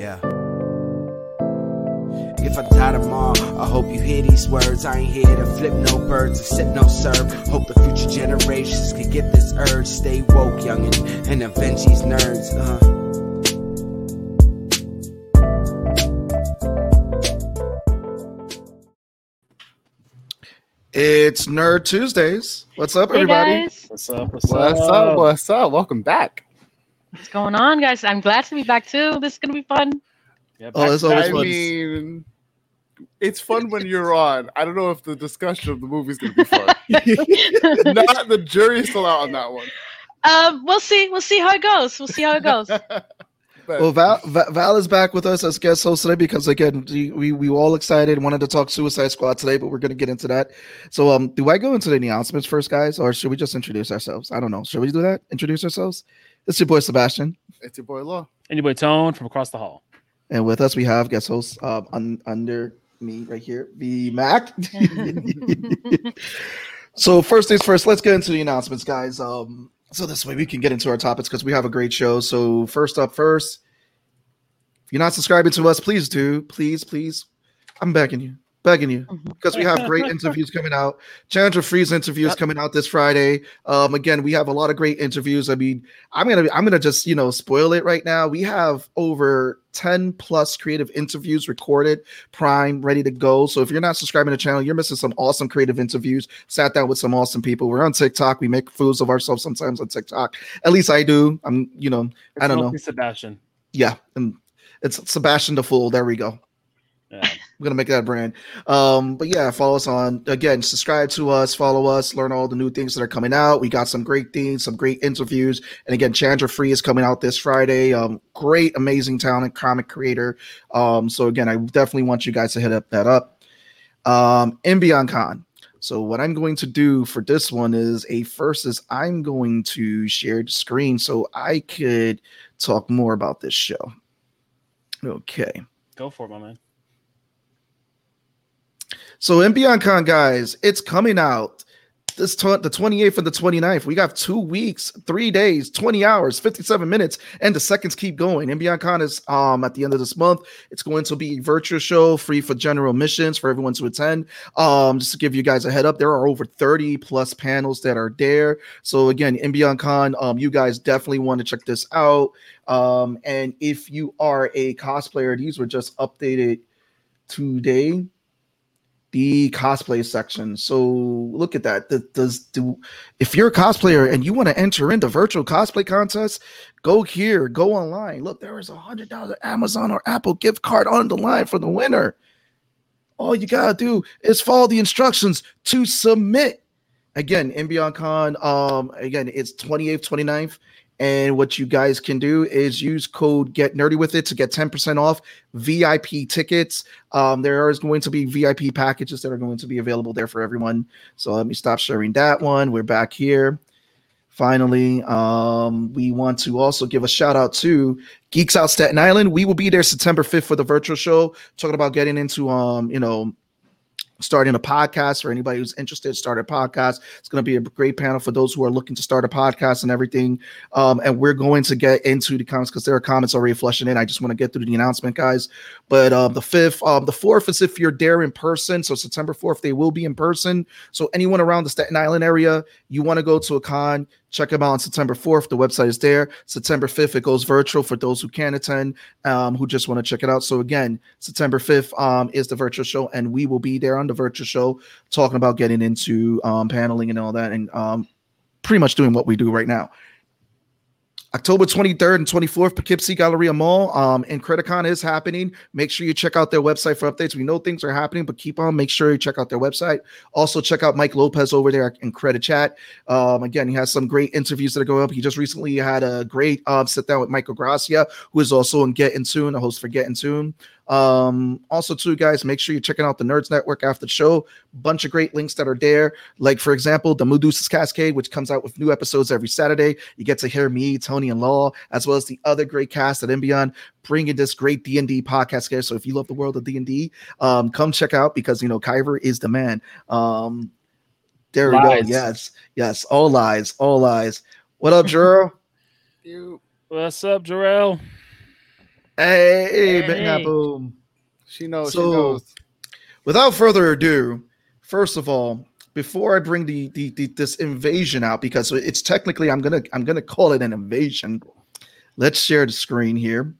Yeah. If I die tomorrow, I hope you hear these words. I ain't here to flip no birds or sip no serve. Hope the future generations can get this urge. Stay woke, youngin', and avenge these nerds. Uh. It's Nerd Tuesdays. What's up, Hey everybody? guys, What's up? What's, What's up? What's up? Welcome back. What's going on, guys? I'm glad to be back too. This is gonna be fun. Yeah, Oh, it's always I fun. mean, it's fun when you're on. I don't know if the discussion of the movie is going to be fun. Not the jury's still out on that one. Um, we'll see. We'll see how it goes. We'll see how it goes. Well, Val, Val is back with us as guest host today because again, we we, we were all excited, wanted to talk Suicide Squad today, but we're going to get into that. So, um, do I go into the announcements first, guys, or should we just introduce ourselves? I don't know. Should we do that? Introduce ourselves. It's your boy Sebastian, it's your boy Law. And your boy Tone from across the hall. and with us we have guest host um, un- under me right here, the Mac. so first things first, let's get into the announcements, guys. Um, so this way we can get into our topics because we have a great show. So first up, first, if you're not subscribing to us, please do. Please, please. I'm begging you, begging you, because we have great interviews coming out. Chandra Free's interviews coming out this Friday. Um, again, we have a lot of great interviews. I mean, I'm gonna I'm gonna just you know spoil it right now. We have over 10 plus creative interviews recorded, prime, ready to go. So if you're not subscribing to the channel, you're missing some awesome creative interviews. Sat down with some awesome people. We're on TikTok. We make fools of ourselves sometimes on TikTok. At least I do. I'm, you know, I don't know. Sebastian. Yeah. And it's Sebastian the Fool. There we go. I'm gonna make that brand. Um, but yeah, follow us on again, subscribe to us, follow us, learn all the new things that are coming out. We got some great things, some great interviews, and again, Chandra Free is coming out this Friday. Um, great, amazing talent, comic creator. Um, so again, I definitely want you guys to hit up that up. Um, and Beyond Con. So what I'm going to do for this one is a first is I'm going to share the screen so I could talk more about this show. Okay. Go for it, my man. So in Beyond Con, guys, it's coming out this tw- the 28th and the 29th. We got two weeks, three days, 20 hours, 57 minutes, and the seconds keep going. And Beyond Con is um at the end of this month. It's going to be a virtual show, free for general missions for everyone to attend. Um, just to give you guys a head up, there are over 30 plus panels that are there. So again, in Beyond Con, um, you guys definitely want to check this out. Um, and if you are a cosplayer, these were just updated today the cosplay section. So look at that. Th- Does do if you're a cosplayer and you want to enter into virtual cosplay contests, go here, go online. Look, there is a hundred dollar Amazon or Apple gift card on the line for the winner. All you gotta do is follow the instructions to submit. Again, in Beyond Con, um, again, it's 28th, 29th. And what you guys can do is use code Get Nerdy with it to get 10% off VIP tickets. Um, there is going to be VIP packages that are going to be available there for everyone. So let me stop sharing that one. We're back here. Finally, um, we want to also give a shout out to Geeks Out Staten Island. We will be there September 5th for the virtual show, talking about getting into um, you know, starting a podcast for anybody who's interested start a podcast. It's going to be a great panel for those who are looking to start a podcast and everything. Um, and we're going to get into the comments because there are comments already flushing in. I just want to get through the announcement guys. But um, the fifth um, the fourth is if you're there in person. So september 4th they will be in person. So anyone around the staten island area you want to go to a con check them out on september 4th the website is there. September 5th it goes virtual for those who can't attend um, who just want to check it out. So again september 5th um, is the virtual show and we will be there on the virtual show talking about getting into um, paneling and all that and um, pretty much doing what we do right now October 23rd and 24th, Poughkeepsie Galleria Mall um, and Criticon is happening. Make sure you check out their website for updates. We know things are happening, but keep on. Make sure you check out their website. Also, check out Mike Lopez over there in Credit Chat. Um, again, he has some great interviews that are going up. He just recently had a great um, sit down with Michael Gracia, who is also in Get In Tune, a host for Get In Tune. Um, also, too, guys, make sure you're checking out the Nerds Network after the show. Bunch of great links that are there. Like, for example, the Medusa's Cascade, which comes out with new episodes every Saturday. You get to hear me, Tony, and Law, as well as the other great cast at Beyond, bringing this great D&D podcast here. So if you love the world of D&D, um, come check out because, you know, Kyver is the man. Um, there we go. Yes, yes, all lies, all lies. What up, Juro? You What's up, Jarrell? Hey, Hey. Bang Boom. She knows. So- she knows. Without further ado, first of all, before I bring the, the, the this invasion out, because it's technically I'm gonna I'm gonna call it an invasion. Let's share the screen here.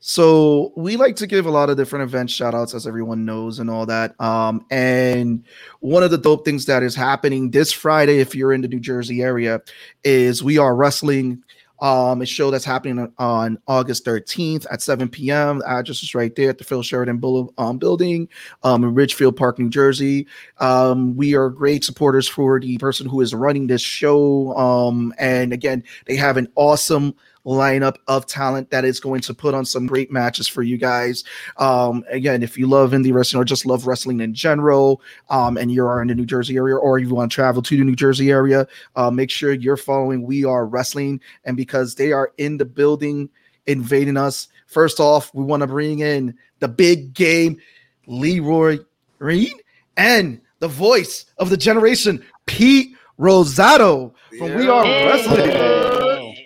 So we like to give a lot of different event shout outs, as everyone knows, and all that. Um, and one of the dope things that is happening this Friday, if you're in the New Jersey area, is we are wrestling um, a show that's happening on, on August 13th at 7 p.m. The address is right there at the Phil Sheridan um, building um, in Ridgefield Park, New Jersey. Um, we are great supporters for the person who is running this show. Um, and again, they have an awesome lineup of talent that is going to put on some great matches for you guys. Um, again, if you love indie wrestling or just love wrestling in general, um, and you are in the New Jersey area or you want to travel to the New Jersey area, uh, make sure you're following We Are Wrestling. And because they are in the building invading us, first off, we want to bring in the big game, Leroy Reed, and the voice of the generation, Pete Rosato from We Are Yeah. Wrestling.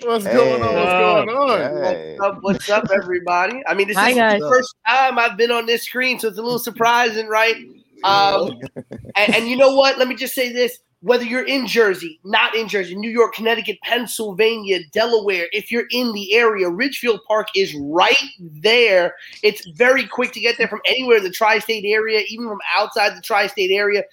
What's going on? What's going on? Hey. What's up, what's up, everybody? I mean, this Hi, is guys. the first time I've been on this screen, so it's a little surprising, right? Um, and, and you know what? Let me just say this: whether you're in Jersey, not in Jersey, New York, Connecticut, Pennsylvania, Delaware, if you're in the area, Ridgefield Park is right there. It's very quick to get there from anywhere in the tri-state area, even from outside the tri-state area.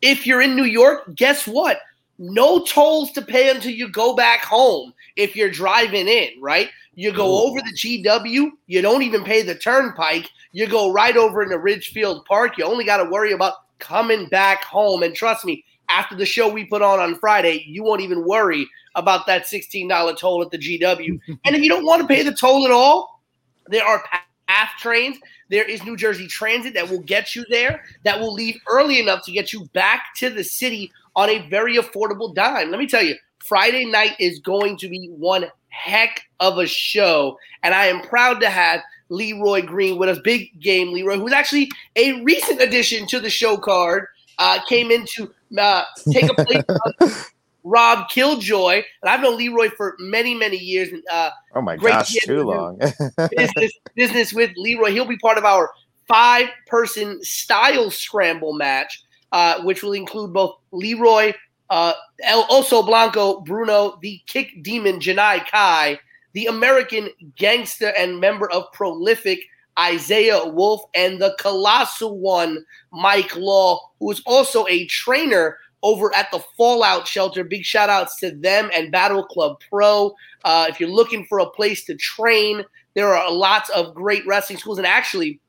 If you're in New York, guess what? No tolls to pay until you go back home if you're driving in, right? You go over the GW, you don't even pay the turnpike. You go right over into Ridgefield Park. You only got to worry about coming back home. And trust me, after the show we put on on Friday, you won't even worry about that $16 toll at the GW. and if you don't want to pay the toll at all, there are path trains. There is New Jersey Transit that will get you there, that will leave early enough to get you back to the city on a very affordable dime. Let me tell you, Friday night is going to be one heck of a show. And I am proud to have Leroy Green with us, big game Leroy, who's actually a recent addition to the show card, uh, came in to uh, take a place Rob Killjoy. And I've known Leroy for many, many years. And uh, Oh my Great gosh, too long. business, business with Leroy. He'll be part of our five person style scramble match, uh, which will include both Leroy, uh, El Oso Blanco, Bruno, the kick demon Janai Kai, the American gangster and member of Prolific. Isaiah Wolf and the colossal one, Mike Law, who is also a trainer over at the Fallout Shelter. Big shout outs to them and Battle Club Pro. Uh, if you're looking for a place to train, there are lots of great wrestling schools. And actually,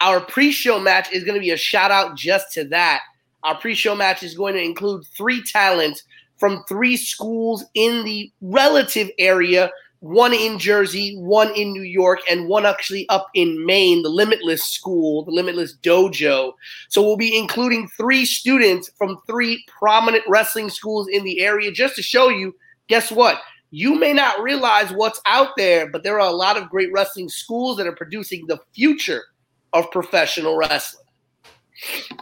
our pre show match is going to be a shout out just to that. Our pre show match is going to include three talents from three schools in the relative area one in Jersey, one in New York, and one actually up in Maine, the Limitless School, the Limitless Dojo. So we'll be including three students from three prominent wrestling schools in the area just to show you guess what? You may not realize what's out there, but there are a lot of great wrestling schools that are producing the future of professional wrestling.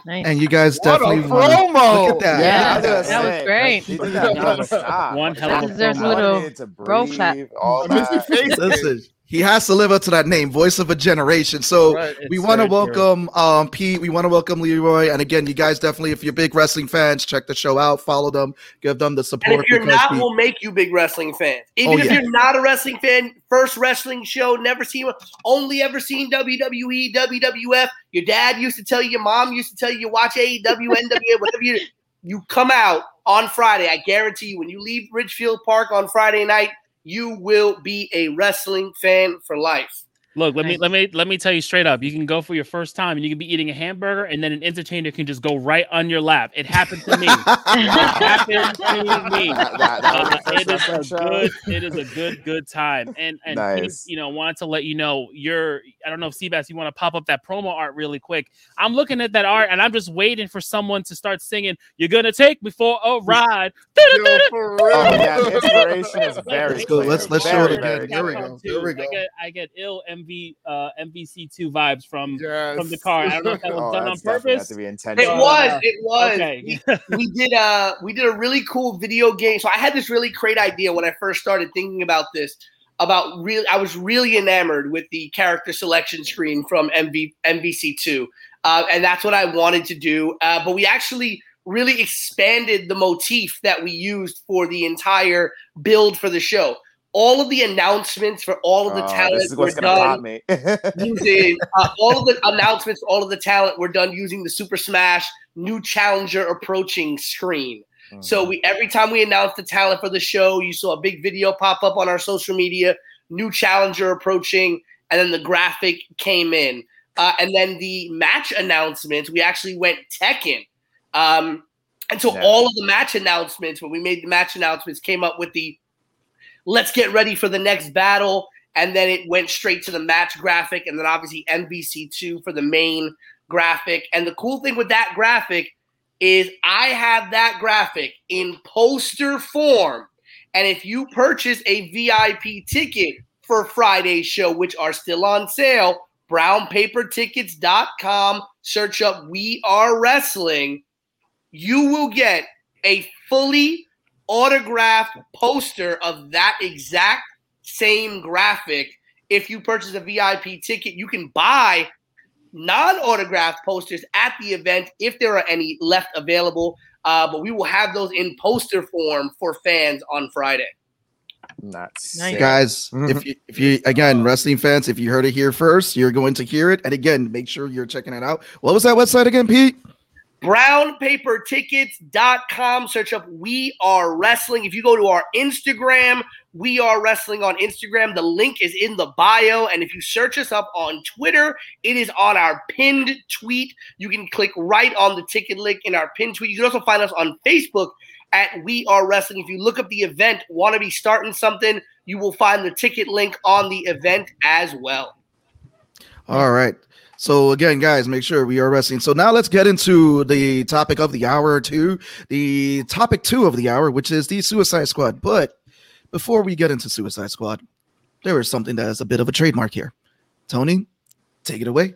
Nice. And you guys What a definitely wanna- promo! Look at that. Yeah, I was gonna that was great. she did that nonstop. One hell of a She Deserves a little to bro clap. breathe, all that. Face. Listen, he has to live up to that name, voice of a generation. So Right, we want to very true. welcome um Pete. We want to welcome Leroy. And again, you guys definitely, if you're big wrestling fans, check the show out, follow them, give them the support. And if you're not, we- we'll make you big wrestling fans. Even Oh, if yeah. you're not a wrestling fan, first wrestling show, never seen one, only ever seen WWE, WWF. Your dad used to tell you, your mom used to tell you, you watch AEW, NWA, whatever you you come out on Friday. I guarantee you, when you leave Ridgefield Park on Friday night, you will be a wrestling fan for life. Look, let me let me let me tell you straight up. You can go for your first time and you can be eating a hamburger and then an entertainer can just go right on your lap. It happened to me. it happened to me. That- that- that Uh, the it first is a good it is a good good time. And and Pete, Nice. you know, wanted to let you know you're I don't know if Seabass you want to pop up that promo art really quick. I'm looking at that art and I'm just waiting for someone to start singing, You're gonna take me for a ride. For real. Oh yeah, inspiration is very Let's let's- let's show it again. very There we go. There we go. I get I get ill MV uh MVC2 vibes from Yes. from the car. I don't know if that was Oh, done on that's definitely have purpose. to be It was, it was. Okay. we did uh we did a really cool video game. So I had this really great idea when I first started thinking about this. about real. I was really enamored with the character selection screen from MV, MVC2, uh, and that's what I wanted to do. Uh, but we actually really expanded the motif that we used for the entire build for the show. All of the announcements for all of the Oh, talent this is were done me. using uh, all of the announcements, all of the talent were done using the Super Smash new challenger approaching screen. So we every time we announced the talent for the show, you saw a big video pop up on our social media, new challenger approaching, and then the graphic came in. Uh, and then the match announcements, we actually went Tekken. Um, and so Yeah. all of the match announcements, when we made the match announcements, came up with the let's get ready for the next battle. And then it went straight to the match graphic, and then obviously MVC2 for the main graphic. And the cool thing with that graphic is I have that graphic in poster form. And if you purchase a VIP ticket for Friday's show, which are still on sale, brownpapertickets.com, search up We Are Wrestling, you will get a fully autographed poster of that exact same graphic. If you purchase a VIP ticket, you can buy non autographed posters at the event if there are any left available. Uh, but we will have those in poster form for fans on Friday. That's Nice. sick. Guys, if you if you again wrestling fans, if you heard it here first, you're going to hear it. And again, make sure you're checking it out. What was that website again, Pete? brownpapertickets.com search up we are wrestling. If you go to our instagram we are wrestling on instagram the link is in the bio. And if you search us up on twitter it is on our pinned tweet. You can click right on the ticket link in our pinned tweet. You can also find us on facebook at we are wrestling. If you look up the event want to be starting something you will find the ticket link on the event as well. All right. So again, guys, make sure we are wrestling. So now let's get into the topic of the hour two, the topic two of the hour, which is the Suicide Squad. But before we get into Suicide Squad, there is something that is a bit of a trademark here. Tony, take it away.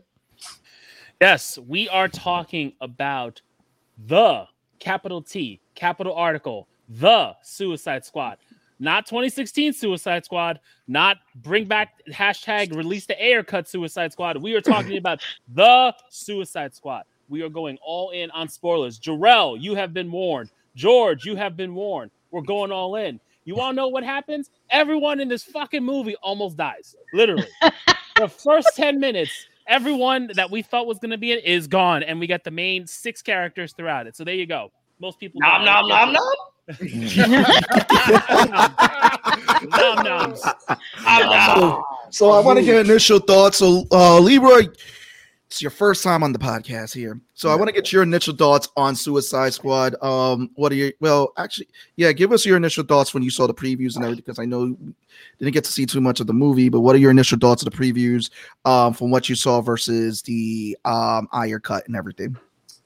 Yes, we are talking about the capital T, capital article, the Suicide Squad. Not 2016 Suicide Squad, not bring back hashtag release the Ayer cut Suicide Squad. We are talking about the Suicide Squad. We are going all in on spoilers. Jarrell, you have been warned. George, you have been warned. We're going all in. You all know what happens? Everyone in this fucking movie almost dies. Literally. the first 10 minutes, everyone that we thought was going to be in is gone. And we got the main six characters throughout it. So there you go. Most people. nom nom nom nom Nom noms. nom nom So I want to get initial thoughts. So uh Leroy, it's your first time on the podcast here. So I want to get your initial thoughts on Suicide Squad. Um, what are your well, actually, yeah, give us your initial thoughts when you saw the previews and everything, because I know you didn't get to see too much of the movie, but what are your initial thoughts of the previews um from what you saw versus the um Ayer cut and everything?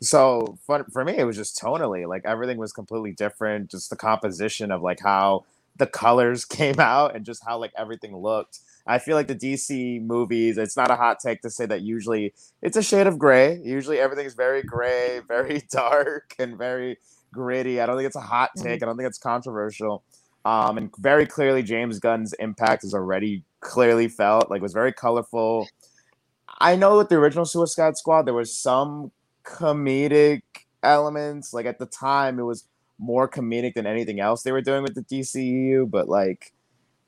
So for, for me, it was just tonally like everything was completely different. Just the composition of like how the colors came out and just how like everything looked. I feel like the DC movies, it's not a hot take to say that usually it's a shade of gray. Usually everything's very gray, very dark, and very gritty. I don't think it's a hot take. I don't think it's controversial. Um, and very clearly, James Gunn's impact is already clearly felt. Like, it was very colorful. I know with the original Suicide Squad, there was some comedic elements. Like at the time, it was more comedic than anything else they were doing with the DCU. But like,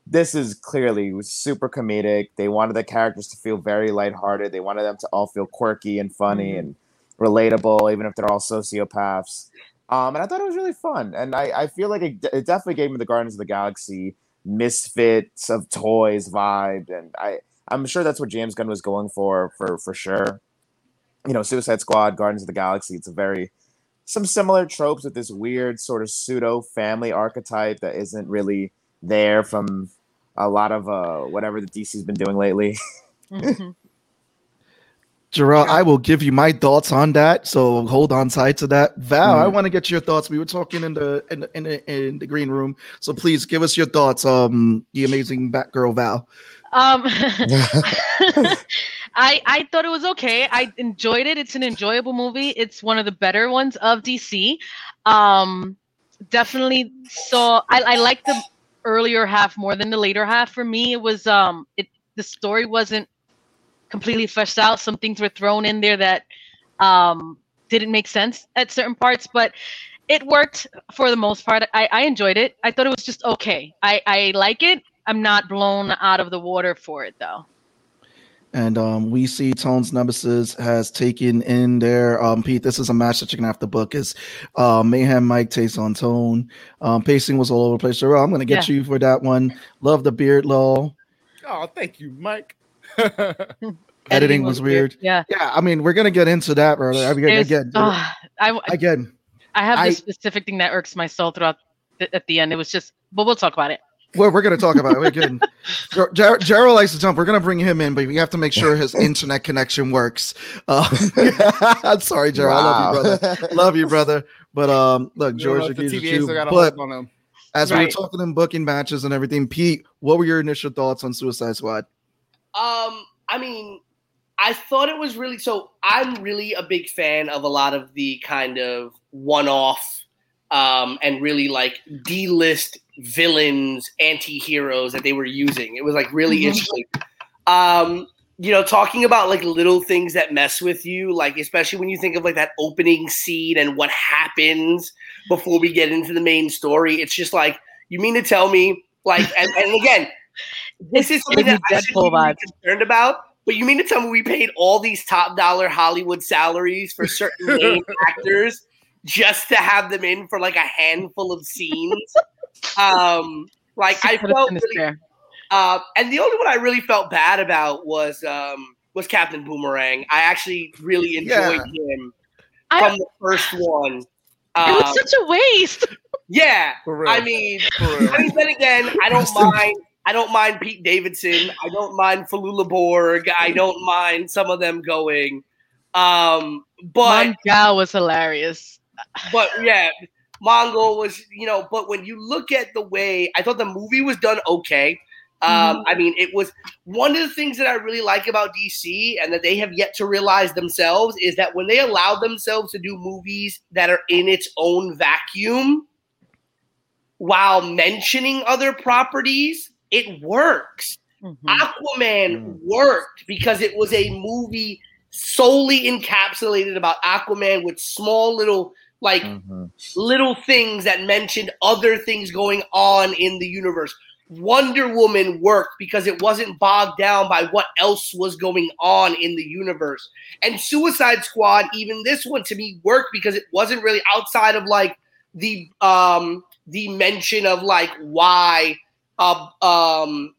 this is clearly super comedic. They wanted the characters to feel very lighthearted. They wanted them to all feel quirky and funny and relatable, even if they're all sociopaths. Um, and I thought it was really fun. And I, I feel like it, it definitely gave me the Guardians of the Galaxy misfits of toys vibe. And I, I'm sure that's what James Gunn was going for, for, for sure you know, Suicide Squad, Guardians of the Galaxy. It's a very some similar tropes with this weird sort of pseudo family archetype that isn't really there from a lot of uh whatever the DC's been doing lately. Mhm. Jarrell, I will give you my thoughts on that. So hold on tight to that. Val, I Mhm. want to get your thoughts. We were talking in the in the, in the in the green room. So please give us your thoughts. Um, the amazing Batgirl Val. Um, I I thought it was okay. I enjoyed it. It's an enjoyable movie. It's one of the better ones of DC. Um, definitely saw. I I like the earlier half more than the later half. For me, it was um it the story wasn't completely fleshed out. Some things were thrown in there that um didn't make sense at certain parts, but it worked for the most part. I, I enjoyed it. I thought it was just okay. I, I like it. I'm not blown out of the water for it though. And um, we see Tone's Nemesis has taken in there. Um, Pete, this is a match that you're gonna have to book. Is uh, Mayhem Mike takes on Tone. Um, pacing was all over the place. So I'm gonna get Yeah. you for that one. Love the beard law. Oh, thank you, Mike. Editing was weird. Yeah. Yeah, I mean we're gonna get into that, brother. I mean, There's- again, ah, I, again, I have I- this specific thing that irks my soul throughout the, at the end. It was just, but we'll talk about it. Well, we're gonna talk about it. We're good. Ger- Ger- Gerald likes to jump. We're gonna bring him in, but we have to make sure his internet connection works. Uh, I'm sorry, Gerald. I love you, brother. Love you, brother. But um, look, You George know if the agrees with TVA you. still got a But hold on him. as we were talking in booking matches and everything, Pete, what were your initial thoughts on Suicide Squad? Um, I mean, I thought it was really so. I'm really a big fan of a lot of the kind of one-off um, and really like D-list villains, anti-heroes that they were using. It was like really Mhm. interesting. Um, you know, talking about like little things that mess with you, like especially when you think of like that opening scene and what happens before we get into the main story. It's just like you mean to tell me, like, and, and again, this is something that I should be vibes. concerned about. But you mean to tell me we paid all these top dollar Hollywood salaries for certain actors just to have them in for like a handful of scenes? Um, like I felt really, uh, and the only one I really felt bad about was um, was Captain Boomerang. I actually really enjoyed him I- from the first one. It Um, was such a waste. yeah, For real. I mean, For real. I mean, then again, I don't mind. I don't mind Pete Davidson. I don't mind Flula Borg. I don't mind some of them going. Um, but Mongal was hilarious. but yeah, Mongal was you know. But when you look at the way I thought the movie was done, okay. Um, I mean, it was one of the things that I really like about DC and that they have yet to realize themselves is that when they allow themselves to do movies that are in its own vacuum while mentioning other properties, it works. Mhm. Aquaman worked because it was a movie solely encapsulated about Aquaman with small little like Mhm. little things that mentioned other things going on in the universe. Wonder Woman worked because it wasn't bogged down by what else was going on in the universe. And Suicide Squad, even this one to me worked because it wasn't really outside of like the um the mention of like why uh, um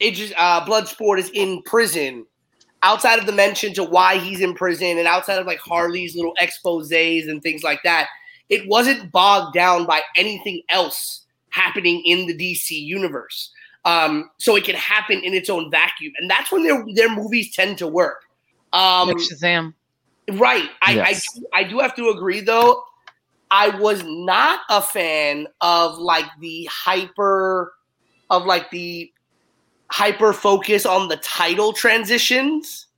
it just uh Bloodsport is in prison outside of the mention to why he's in prison and outside of like Harley's little exposés and things like that, it wasn't bogged down by anything else happening in the DC universe. Um, so it can happen in its own vacuum, and that's when their their movies tend to work. Um, Like Shazam. Right. I, Yes. I I do have to agree though. I was not a fan of like the hyper of like the hyper focus on the title transitions.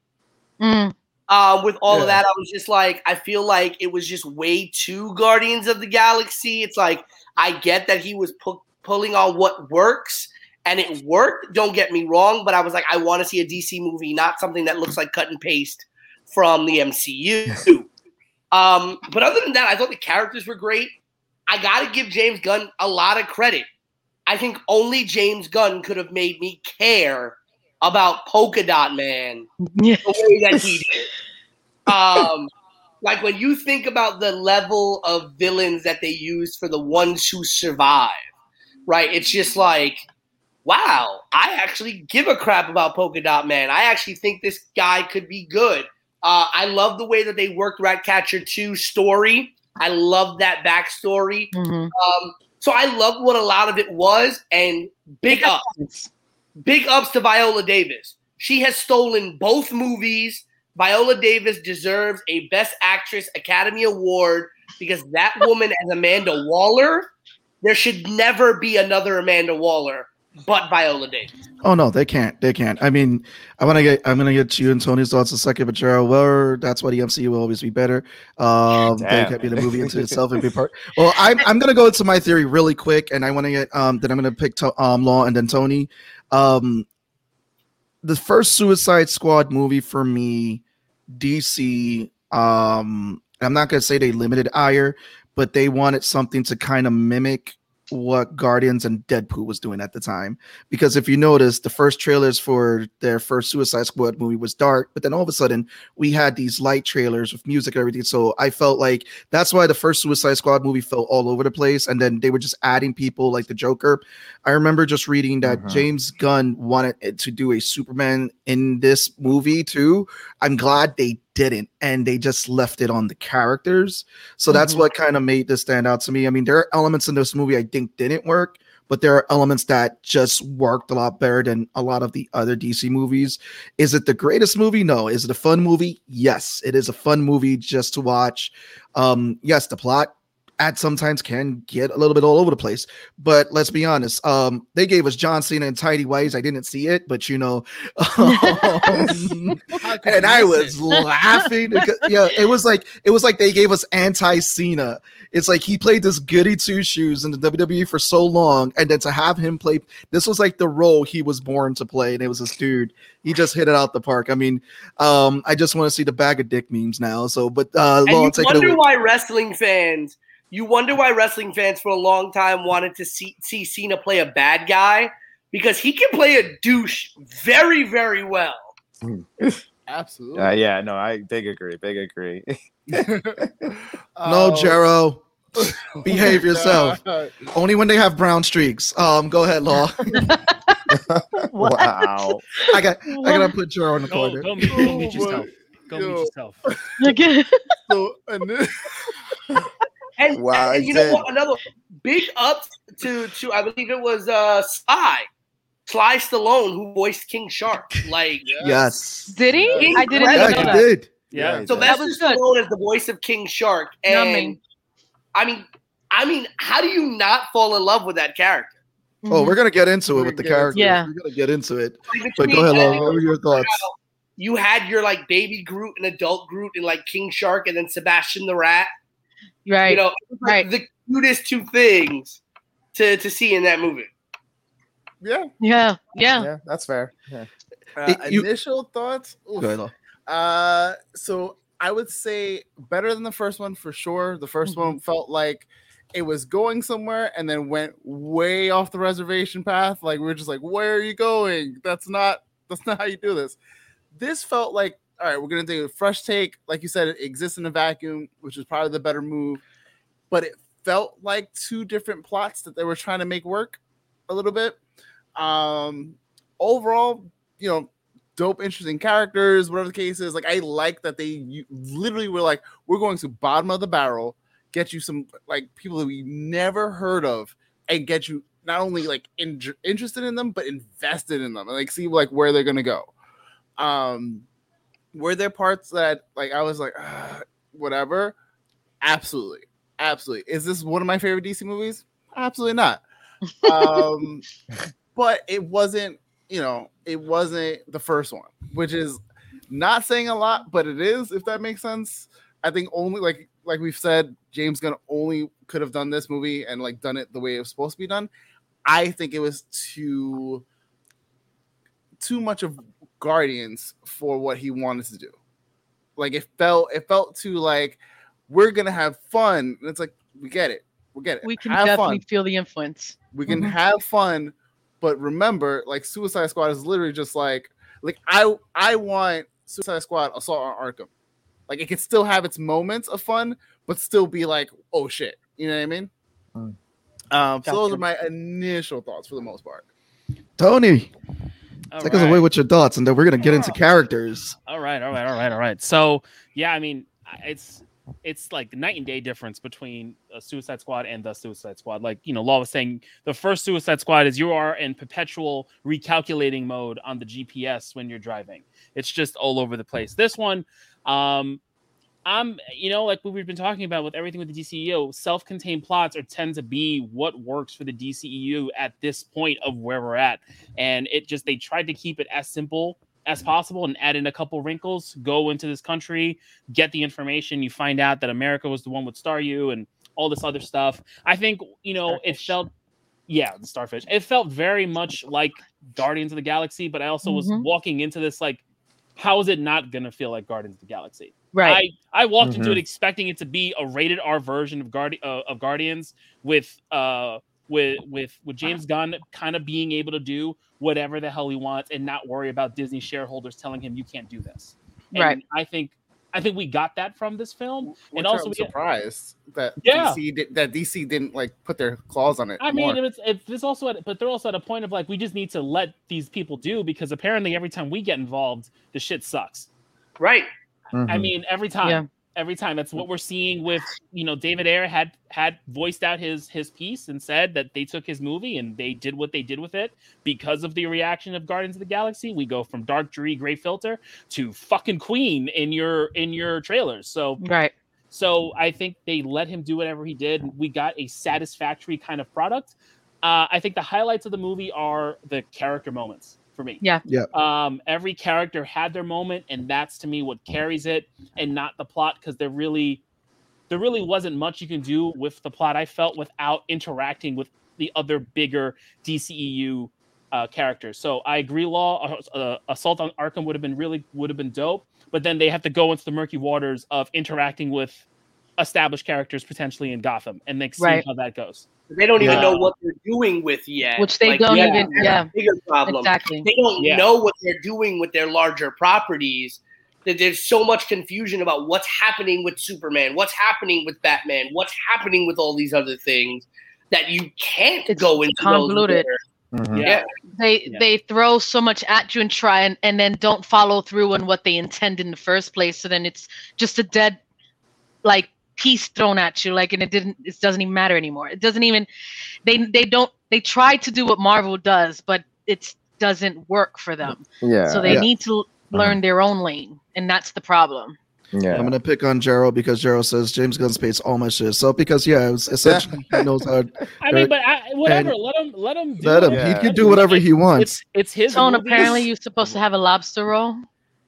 Mm. Uh, with all of that, I was just like, I feel like it was just way too Guardians of the Galaxy. It's like I get that he was pu- pulling on what works, and it worked. Don't get me wrong, but I was like, I want to see a DC movie, not something that looks like cut and paste from the MCU. um, but other than that, I thought the characters were great. I got to give James Gunn a lot of credit. I think only James Gunn could have made me care about Polka Dot Man Yeah. the way that he did. Um, like when you think about the level of villains that they used for the ones who survive, right? It's just like, wow, I actually give a crap about Polka Dot Man. I actually think this guy could be good. Uh, I love the way that they worked Ratcatcher 2 story. I love that backstory. Mhm. Um, so I love what a lot of it was, and big ups, big ups to Viola Davis. She has stolen both movies. Viola Davis deserves a Best Actress Academy Award because that woman as Amanda Waller, there should never be another Amanda Waller. But Viola Davis. Oh no, they can't. They can't. I mean, I want to get. I'm gonna get you and Tony's thoughts in a second, but Gerald, well, that's why the MCU will always be better. Um, they Damn. can be the movie into itself and be part. Well, I'm I'm gonna go into my theory really quick, and I want to get um. Then I'm gonna pick to, um Law and then Tony. Um, the first Suicide Squad movie for me, DC. Um, I'm not gonna say they limited Ayer, but they wanted something to kind of mimic what Guardians and Deadpool was doing at the time. Because if you notice, the first trailers for their first Suicide Squad movie was dark, but then all of a sudden we had these light trailers with music and everything. So I felt like that's why the first Suicide Squad movie felt all over the place. And then they were just adding people like the Joker. I remember just reading that Mhm. James Gunn wanted it to do a Superman in this movie too. I'm glad they didn't and they just left it on the characters. So that's Mhm. what kind of made this stand out to me. I mean, there are elements in this movie I think didn't work, but there are elements that just worked a lot better than a lot of the other DC movies. Is it the greatest movie? No. Is it a fun movie? Yes, it is a fun movie just to watch. Um, yes, the plot at sometimes can get a little bit all over the place. But let's be honest. Um, they gave us John Cena and Tidy Whities. I didn't see it, but you know, um, and I was it? laughing. because- yeah, it was like it was like they gave us anti Cena. It's like he played this goody two shoes in the WWE for so long, and then to have him play this was like the role he was born to play, and it was this dude. He just hit it out the park. I mean, um, I just want to see the bag of dick memes now. So, but uh, And Law, you take wonder why wrestling fans, you wonder why wrestling fans for a long time wanted to see, see Cena play a bad guy because he can play a douche very, very well. Absolutely. Uh, yeah, no, I big agree, big agree. No, Uh, Jero, behave yourself. Only when they have brown streaks. Um, go ahead, Law. Wow. I got, I gotta put Jero in the corner. go, meet, go meet Oh, yourself. my- Go yo. meet yourself. Okay. so, and then, And, Wow, and you know what? Another big up to to I believe it was uh Sly, Sly Stallone who voiced King Shark. Like Yes. Did he? I didn't Yeah, know you that. did. Yeah. he so did. That was good. Stallone is the voice of King Shark, Numbing. and I mean, I mean, how do you not fall in love with that character? Oh, we're gonna get into it with the gonna get characters. into it. Yeah. We're gonna get into it. Like, But go ahead, uh, What were your thoughts? You had your like baby Groot and adult Groot and like King Shark, and then Sebastian the Rat. Right. You know, like, right. the cutest two things to to see in that movie. yeah. yeah. Yeah. Yeah, that's fair. Yeah. Uh, It- you- initial thoughts. Oof. Go ahead, Uh, so I would say better than the first one for sure. The 1st Mhm. one felt like it was going somewhere and then went way off the reservation path. Like we are just like, where are you going? That's not that's not how you do this. This felt like all right, we're gonna do a fresh take. Like you said, it exists in a vacuum, which is probably the better move. But it felt like two different plots that they were trying to make work a little bit. Um overall, you know, dope, interesting characters, whatever the case is. Like I like that they you, literally were like, we're going to bottom of the barrel, get you some like people that we never heard of, and get you not only like in, interested in them but invested in them, and like see like where they're gonna go. Um, were there parts that like I was like, "Ah, whatever? Absolutely, absolutely. Is this one of my favorite DC movies? Absolutely not. Um, but it wasn't you know, it wasn't the first one, which is not saying a lot, but it is, if that makes sense. I think only like like we've said, James Gunn only could have done this movie and like done it the way it was supposed to be done. I think it was too too much of Guardians for what he wanted to do. Like it felt it felt too like we're gonna have fun. And it's like we get it. We get it. We can have definitely fun. feel the influence. We can Mhm. have fun, but remember, like Suicide Squad is literally just like like I I want Suicide Squad Assault on Arkham. Like it can still have its moments of fun, but still be like, oh shit. You know what I mean? Mm. Um, so those are my initial thoughts for the most part. Tony, All take us away with your thoughts, and then we're gonna get into characters. All right, all right, all right, all right. So yeah, I mean, it's it's like night and day difference between a Suicide Squad and the Suicide Squad. Like you know, Law was saying, the first Suicide Squad is you are in perpetual recalculating mode on the GPS when you're driving. It's just all over the place. This one, um, I'm, you know, like what we've been talking about with everything with the DCEU, self-contained plots are tend to be what works for the DCEU at this point of where we're at, and it just they tried to keep it as simple as possible and add in a couple wrinkles. Go into this country, get the information. You find out that America was the one with Starro and all this other stuff. I think you know it felt, yeah, the starfish. It felt very much like Guardians of the Galaxy, but I also was Mhm. walking into this like, how is it not gonna feel like Guardians of the Galaxy? Right. I, I walked into it expecting it to be a rated R version of Guardi- uh, of Guardians with uh with with with James Gunn kind of being able to do whatever the hell he wants and not worry about Disney shareholders telling him you can't do this. And Right. I think I think we got that from this film. Which and also I'm we- surprised that Yeah. DC did, that DC didn't like put their claws on it. I mean, it's, it's this also, at, but they're also at a point of like we just need to let these people do because apparently every time we get involved, the shit sucks. Right. I Mhm. mean, every time, Yeah. Every time. That's what we're seeing with you know David Ayer had had voiced out his his piece and said that they took his movie and they did what they did with it because of the reaction of Guardians of the Galaxy. We go from dark, dreary, gray filter to fucking Queen in your in your trailers. So Right. so I think they let him do whatever he did. We got a satisfactory kind of product. Uh, I think the highlights of the movie are the character moments for me. Yeah. Yeah. Um, every character had their moment, and that's to me what carries it, and not the plot, because there really, there really wasn't much you can do with the plot. I felt without interacting with the other bigger DCEU uh, characters. So I agree. Law uh, uh, Assault on Arkham would have been really would have been dope, but then they have to go into the murky waters of interacting with established characters potentially in Gotham, and then see Right. how that goes. They don't even Yeah. know what they're doing with yet. Which they Like, don't yeah, even- yeah. a bigger problem. Exactly. They don't Yeah. know what they're doing with their larger properties. That there's so much confusion about what's happening with Superman, what's happening with Batman, what's happening with all these other things that you can't It's go into convoluted. Those Mhm. Yeah. They Yeah. they throw so much at you and try and, and then don't follow through on what they intend in the first place. So then it's just a dead like piece thrown at you, like and it didn't it doesn't even matter anymore. It doesn't even they they don't they try to do what Marvel does, but it doesn't work for them. Yeah. so they Yeah. need to learn their own lane, and that's the problem. yeah. I'm gonna pick on Gerald because Gerald says James Gunn's pays all my shit. So because yeah, it was essentially he knows how I mean, but I, whatever. Let him. Let him. Do let him. Yeah. He can do whatever he wants. It's it's his. Tone, movie. apparently you're supposed to have a lobster roll.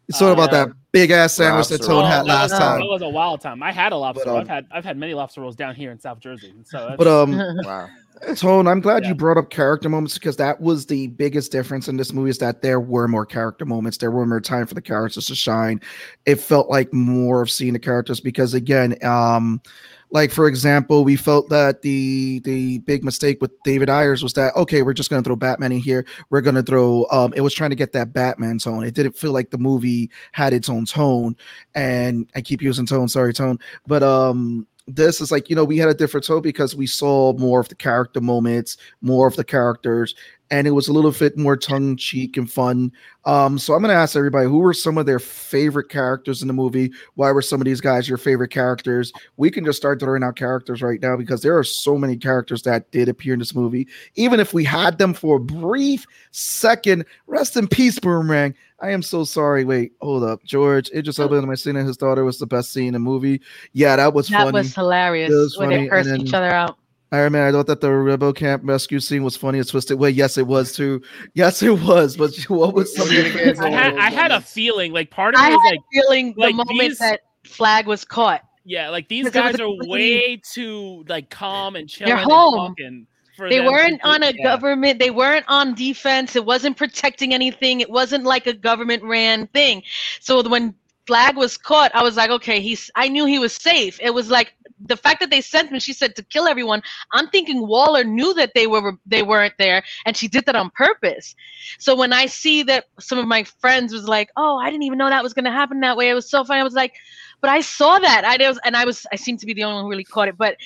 It's all about Uh, that big ass sandwich that lobster Tone roll. had last that was, time. That was a wild time. I had a lobster. But, um, I've had I've had many lobster rolls down here in South Jersey. So But um, wow. Tone, I'm glad Yeah. you brought up character moments because that was the biggest difference in this movie is that there were more character moments. There were more time for the characters to shine. It felt like more of seeing the characters because again, um, like for example, we felt that the the big mistake with David Ayers was that okay, we're just gonna throw Batman in here. We're gonna throw um it was trying to get that Batman tone. It didn't feel like the movie had its own tone. And I keep using tone, sorry, tone. But um this is like you know we had a different tone because we saw more of the character moments more of the characters and it was a little bit more tongue in cheek and fun um so i'm going to ask everybody who were some of their favorite characters in the movie why were some of these guys your favorite characters we can just start throwing out characters right now because there are so many characters that did appear in this movie even if we had them for a brief second rest in peace boomerang I am so sorry. Wait, hold up, George. Idris Elba and my scene and his daughter was the best scene in the movie. Yeah, that was That funny. was hilarious. It was when funny, they cursed each other out. Iron Man, I thought that the Rebel Camp rescue scene was funny and twisted. Well, yes, it was too. Yes, it was. But what was some of We're your gonna get favorite I had I had a feeling like part of I me was had like, a feeling the like moment these- that flag was caught. yeah, like these guys was are way too like calm and chill. They're and home. talking They weren't on a yeah. government. They weren't on defense. It wasn't protecting anything. It wasn't like a government ran thing. So when flag was caught, I was like, okay, he's. I knew he was safe. It was like the fact that they sent him. She said to kill everyone. I'm thinking Waller knew that they were they weren't there, and she did that on purpose. So when I see that some of my friends was like, oh, I didn't even know that was going to happen that way. It was so funny. I was like, but I saw that. I was, and I was. I seemed to be the only one who really caught it, but.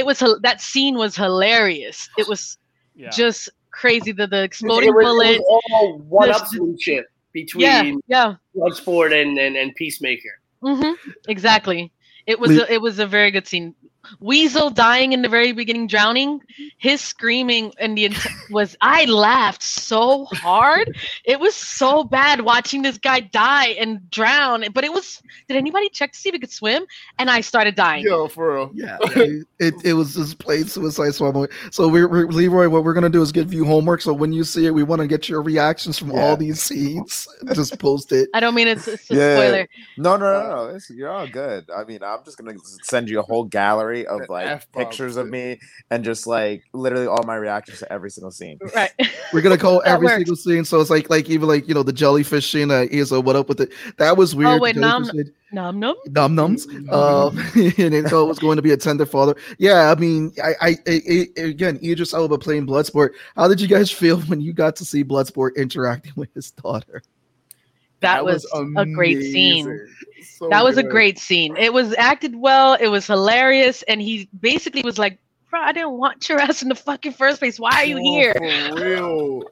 It was that scene was hilarious. It was Yeah. just crazy. The the exploding it was, bullet. It was all one Just- upsmanship between Yeah, yeah, Bloodsport and, and, and Peacemaker. hmm exactly. It was We- a, it was a very good scene. Weasel dying in the very beginning, drowning, his screaming and the int- was I laughed so hard. It was so bad watching this guy die and drown. But it was. Did anybody check to see if he could swim? And I started dying. Yo, for real. Yeah, it, it, it was just plain Suicide Squad movie. So we're, we're Leroy. What we're gonna do is give you homework. So when you see it, we want to get your reactions from Yeah. all these scenes. Just post it. I don't mean it's, it's a Yeah. spoiler. No, no, no, no. It's, you're all good. I mean, I'm just gonna send you a whole gallery of The like F-bomb pictures of me and just like literally all my reactions to every single scene. Right. We're gonna call every works. single scene. So it's like like even like you know the jellyfish scene. Uh, is uh, what up with it? That was weird. Oh, wait, the nom- jellyfish scene. Num num. num nums. Um, and it oh, it was going to be a tender father. Yeah, I mean, I, I, I, I again, Idris Elba playing Bloodsport. How did you guys feel when you got to see Bloodsport interacting with his daughter? That, was, a great scene. So that was a great scene. It was acted well. It was hilarious, and he basically was like, "Bro, I didn't want your ass in the fucking first place. Why are you Oh, here?" For real.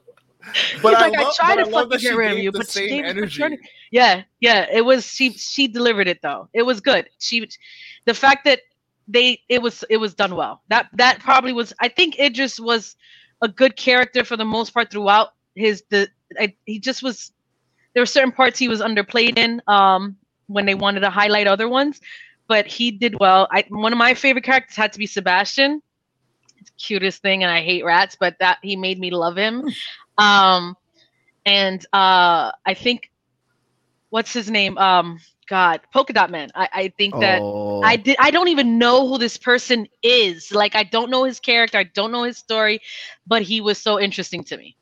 He's like, I, tried but to love fucking get rid of you, but she gave energy. energy. Yeah, yeah. It was she. She delivered it though. It was good. She, the fact that they, it was, it was done well. That that probably was. I think Idris was a good character for the most part throughout his the. I, he just was. There were certain parts he was underplayed in. Um, when they wanted to highlight other ones, but he did well. I one of my favorite characters had to be Sebastian. It's the cutest thing, and I hate rats, but that he made me love him. Um, and uh, I think what's his name? Um, God, Polka Dot Man. I, I think that oh, I did. I don't even know who this person is. Like, I don't know his character. I don't know his story, but he was so interesting to me.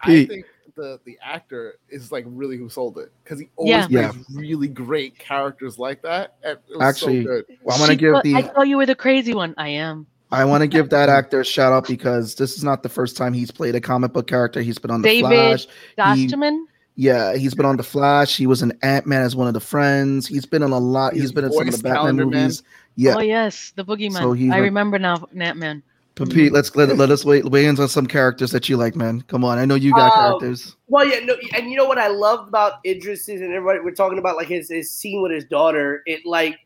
I Pete. think the the actor is like really who sold it because he always Yeah. plays really great characters like that. and It was Actually, so well, I'm gonna She give thought- I the thought you were the crazy one. I am. I want to give that actor a shout out because this is not the first time he's played a comic book character. He's been on the David Flash. He- Yeah, he's been on the Flash. He was an Ant Man as one of the friends. He's been in a lot. He's he's been in some of the voiced Batman Calendar Man. movies. Yeah, Oh yes, the boogeyman. So he's I remember now, Nat Man. But Pete, let's let, let us wait weigh in on some characters that you like, man. Come on, I know you got Um, characters. Well, yeah, no, and you know what I love about Idris is, and everybody we're talking about like his his scene with his daughter. It like,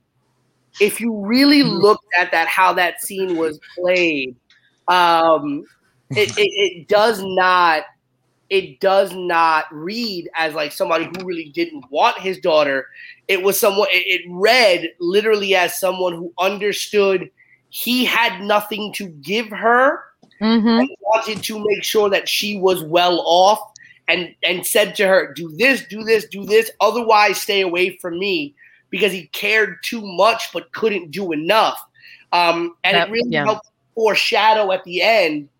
if you really Mm-hmm. looked at that, how that scene was played, um, it, it it does not, it does not read as like somebody who really didn't want his daughter. It was someone. It, it read literally as someone who understood he had nothing to give her Mm-hmm. and wanted to make sure that she was well off and and said to her do this do this do this otherwise stay away from me because he cared too much but couldn't do enough um and That- it really yeah. helped foreshadow at the end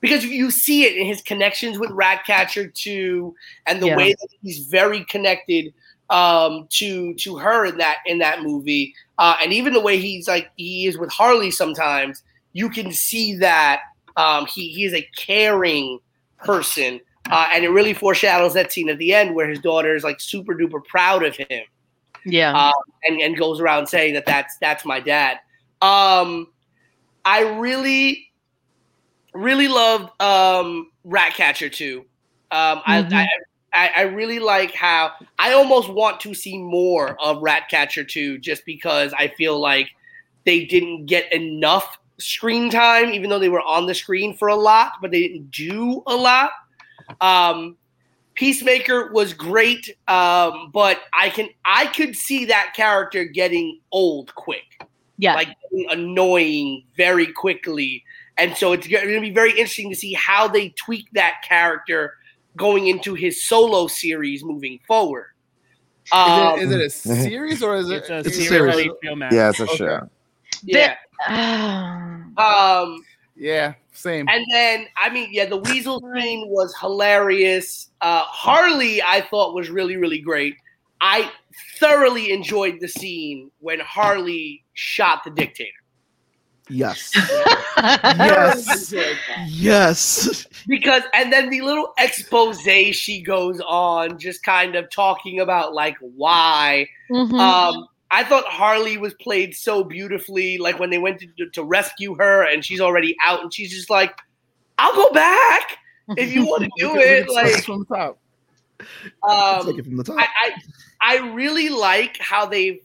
because you- see it in his connections with Ratcatcher 2 and the Yeah. way that he's very connected um to to her in that in that movie uh and even the way he's like he is with harley sometimes you can see that um, he he is a caring person, uh, and it really foreshadows that scene at the end where his daughter is like super duper proud of him, Yeah. uh, and and goes around saying that that's that's my dad. Um, I really, really loved um, Ratcatcher 2. Um, Mhm. I, I I I really like how I almost want to see more of Ratcatcher 2 just because I feel like they didn't get enough screen time, even though they were on the screen for a lot, but they didn't do a lot. Um, Peacemaker was great, um, but I can I could see that character getting old quick, yeah. like getting annoying very quickly, and so it's going to be very interesting to see how they tweak that character going into his solo series moving forward. Um, Is it, is it a series or is it? It's a It's a series series. on HBO Max. Yeah, it's a Okay. show. yeah. Ah. Um, Yeah, same. And then, I mean, yeah, the Weasel scene was hilarious. Uh, Harley, I thought was really, really great. I thoroughly enjoyed the scene when Harley shot the dictator Yes, yes, yes. because, and then the little expose she goes on, just kind of talking about like why. Mhm. Um, I thought Harley was played so beautifully. Like when they went to, to rescue her, and she's already out, and she's just like, "I'll go back if you want to do We can- we it." Like, from the top. um, Take it from the top. I, I I really like how they've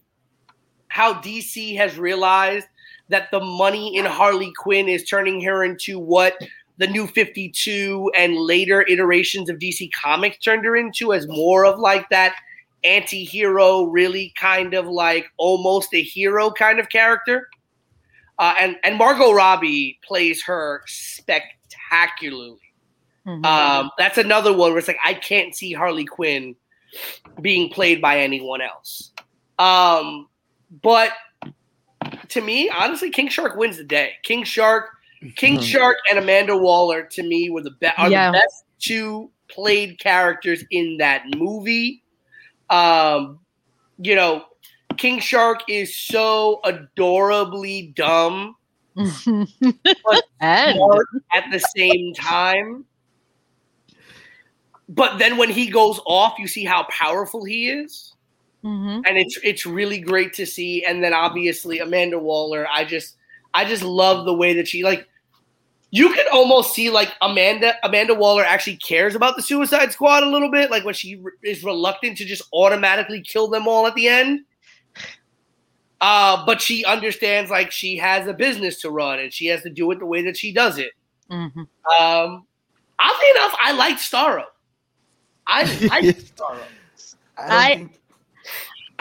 how DC has realized that the money in Harley Quinn is turning her into what the new 52 and later iterations of DC Comics turned her into as more of like that anti-hero, really kind of like almost a hero kind of character. Uh, and and Margot Robbie plays her spectacularly. Mhm. Um, that's another one where it's like I can't see Harley Quinn being played by anyone else. Um, but to me, honestly, King Shark wins the day. King Shark, King Shark, and Amanda Waller to me were the best. Are Yeah. the best two played characters in that movie. Um, you know, King Shark is so adorably dumb and smart at the same time. But then when he goes off, you see how powerful he is. Mhm. And it's it's really great to see. And then obviously Amanda Waller, I just I just love the way that she like you can almost see like Amanda Amanda Waller actually cares about the Suicide Squad a little bit, like when she re- is reluctant to just automatically kill them all at the end. Uh, but she understands like she has a business to run and she has to do it the way that she does it. Mhm. Um, oddly enough, I like Starro. I like Starro. I- think-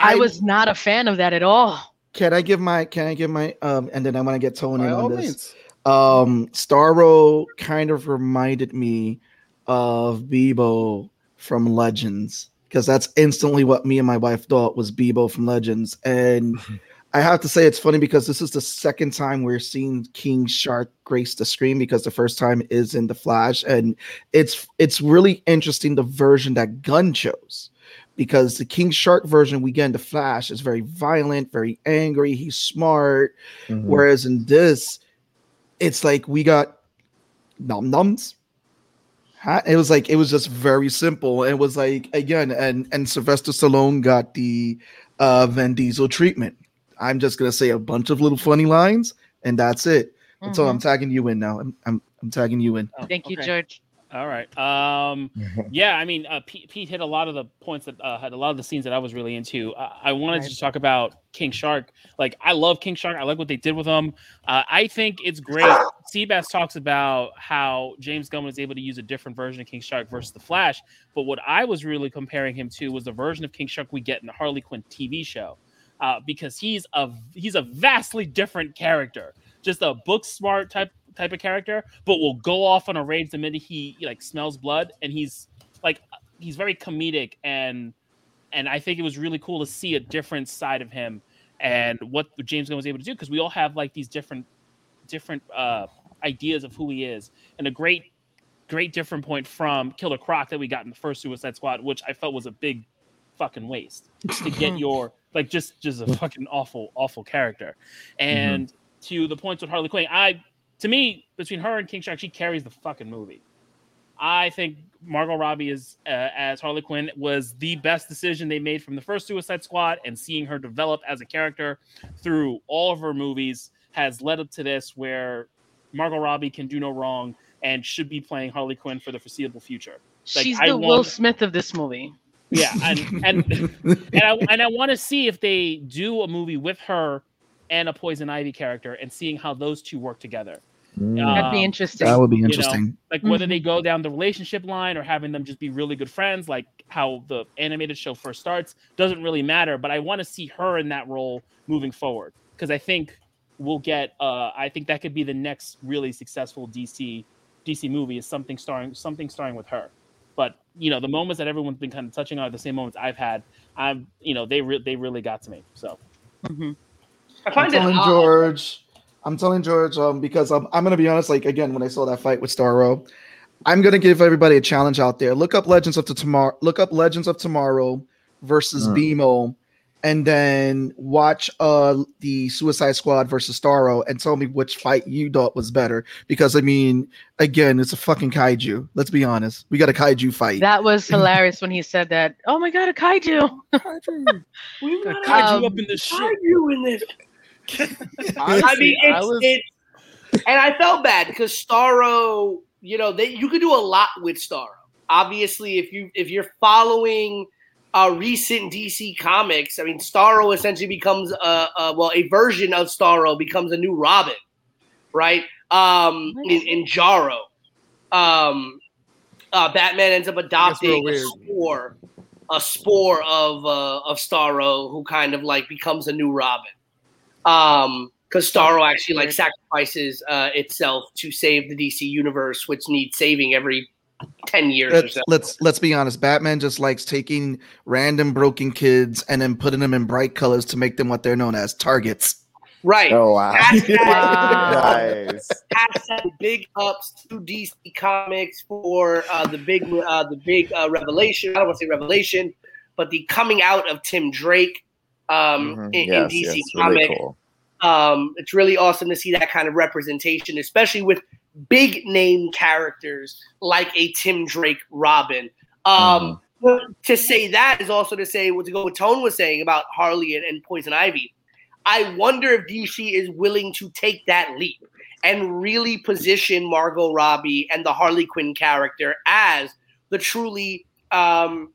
I was not a fan of that at all. Can I give my? Can I give my? Um, and then I'm gonna get Tony By on this. means. Um, Starro kind of reminded me of Beebo from Legends because that's instantly what me and my wife thought was Beebo from Legends. And I have to say, it's funny because this is the second time we're seeing King Shark grace the screen because the first time is in the Flash, and it's it's really interesting the version that Gunn chose because the King Shark version we get in the Flash is very violent, very angry. He's smart. Mhm. Whereas in this, it's like we got num nums. It was like it was just very simple. It was like again, and and Sylvester Stallone got the uh Vin Diesel treatment. I'm just gonna say a bunch of little funny lines, and that's it. And so I'm tagging you in now. I'm I'm, I'm tagging you in. Oh, Thank you, okay. George. All right. Um, yeah, I mean, uh, Pete, Pete hit a lot of the points that uh, had a lot of the scenes that I was really into. Uh, I wanted to talk about King Shark. Like, I love King Shark. I like what they did with him. Uh, I think it's great. Seabass talks about how James Gunn was able to use a different version of King Shark versus the Flash. But what I was really comparing him to was the version of King Shark we get in the Harley Quinn TV show, uh, because he's a he's a vastly different character. Just a book smart type type of character, but will go off on a rage the minute he like smells blood, and he's like he's very comedic. And and I think it was really cool to see a different side of him and what James Gunn was able to do. Because we all have like these different different uh ideas of who he is. And a great great different point from Killer Croc that we got in the first Suicide Squad which I felt was a big fucking waste to get your like just just a fucking awful awful character. And to the points with Harley Quinn I to me between her and King Shark she carries the fucking movie I think Margot Robbie is uh, as Harley Quinn was the best decision they made from the first Suicide Squad, and seeing her develop as a character through all of her movies has led up to this, where Margot Robbie can do no wrong and should be playing Harley Quinn for the foreseeable future. Like, She's I the Will Smith of this movie. Yeah, and and and I and I want to see if they do a movie with her and a Poison Ivy character, and seeing how those two work together. Mm. That'd Um, be interesting. that would be know, interesting. like whether they go down the relationship line or having them just be really good friends like how the animated show first starts doesn't really matter but i want to see her in that role moving forward because i think we'll get uh i think that could be the next really successful dc dc movie is something starring something starring with her but you know the moments that everyone's been kind of touching on are the same moments i've had i'm you know they re- they really got to me so Mhm. I I'm find it telling odd. George. I'm telling George um, because I'm, I'm gonna be honest. Like again, when I saw that fight with Starro, I'm gonna give everybody a challenge out there. Look up Legends of the Tomorrow. Look up Legends of Tomorrow versus Mm. Beebo, and then watch uh the Suicide Squad versus Starro, and tell me which fight you thought was better. Because I mean, again, it's a fucking kaiju. Let's be honest. We got a kaiju fight. That was hilarious when he said that. Oh my god, a kaiju! We got a Kaiju Um, up in this shit kaiju in this. I Honestly, mean, I it's, was- it's and I felt bad because Starro, you know, they, you could do a lot with Starro. Obviously, if you if you're following uh, recent DC comics, I mean, Starro essentially becomes a, a well, a version of Starro becomes a new Robin, right? Um, in, in Jarro, um, uh, Batman ends up adopting a spore, a spore of uh, of Starro, who kind of like becomes a new Robin. Um, because Starro actually like sacrifices uh, itself to save the DC universe, which needs saving every ten years or Let's, so. let's let's be honest. Batman just likes taking random broken kids and then putting them in bright colors to make them what they're known as targets. Right. Oh wow. Hashtag, Wow. nice. hashtag big ups to DC Comics for uh, the big uh, the big uh, revelation. I don't want to say revelation, but the coming out of Tim Drake um, Mhm. in, Yes, in DC yes, really Comics. cool. Um, it's really awesome to see that kind of representation, especially with big name characters like a Tim Drake Robin. Um, but To say that is also to say what to go what Tone was saying about Harley and, and Poison Ivy. I wonder if DC is willing to take that leap and really position Margot Robbie and the Harley Quinn character as the truly um,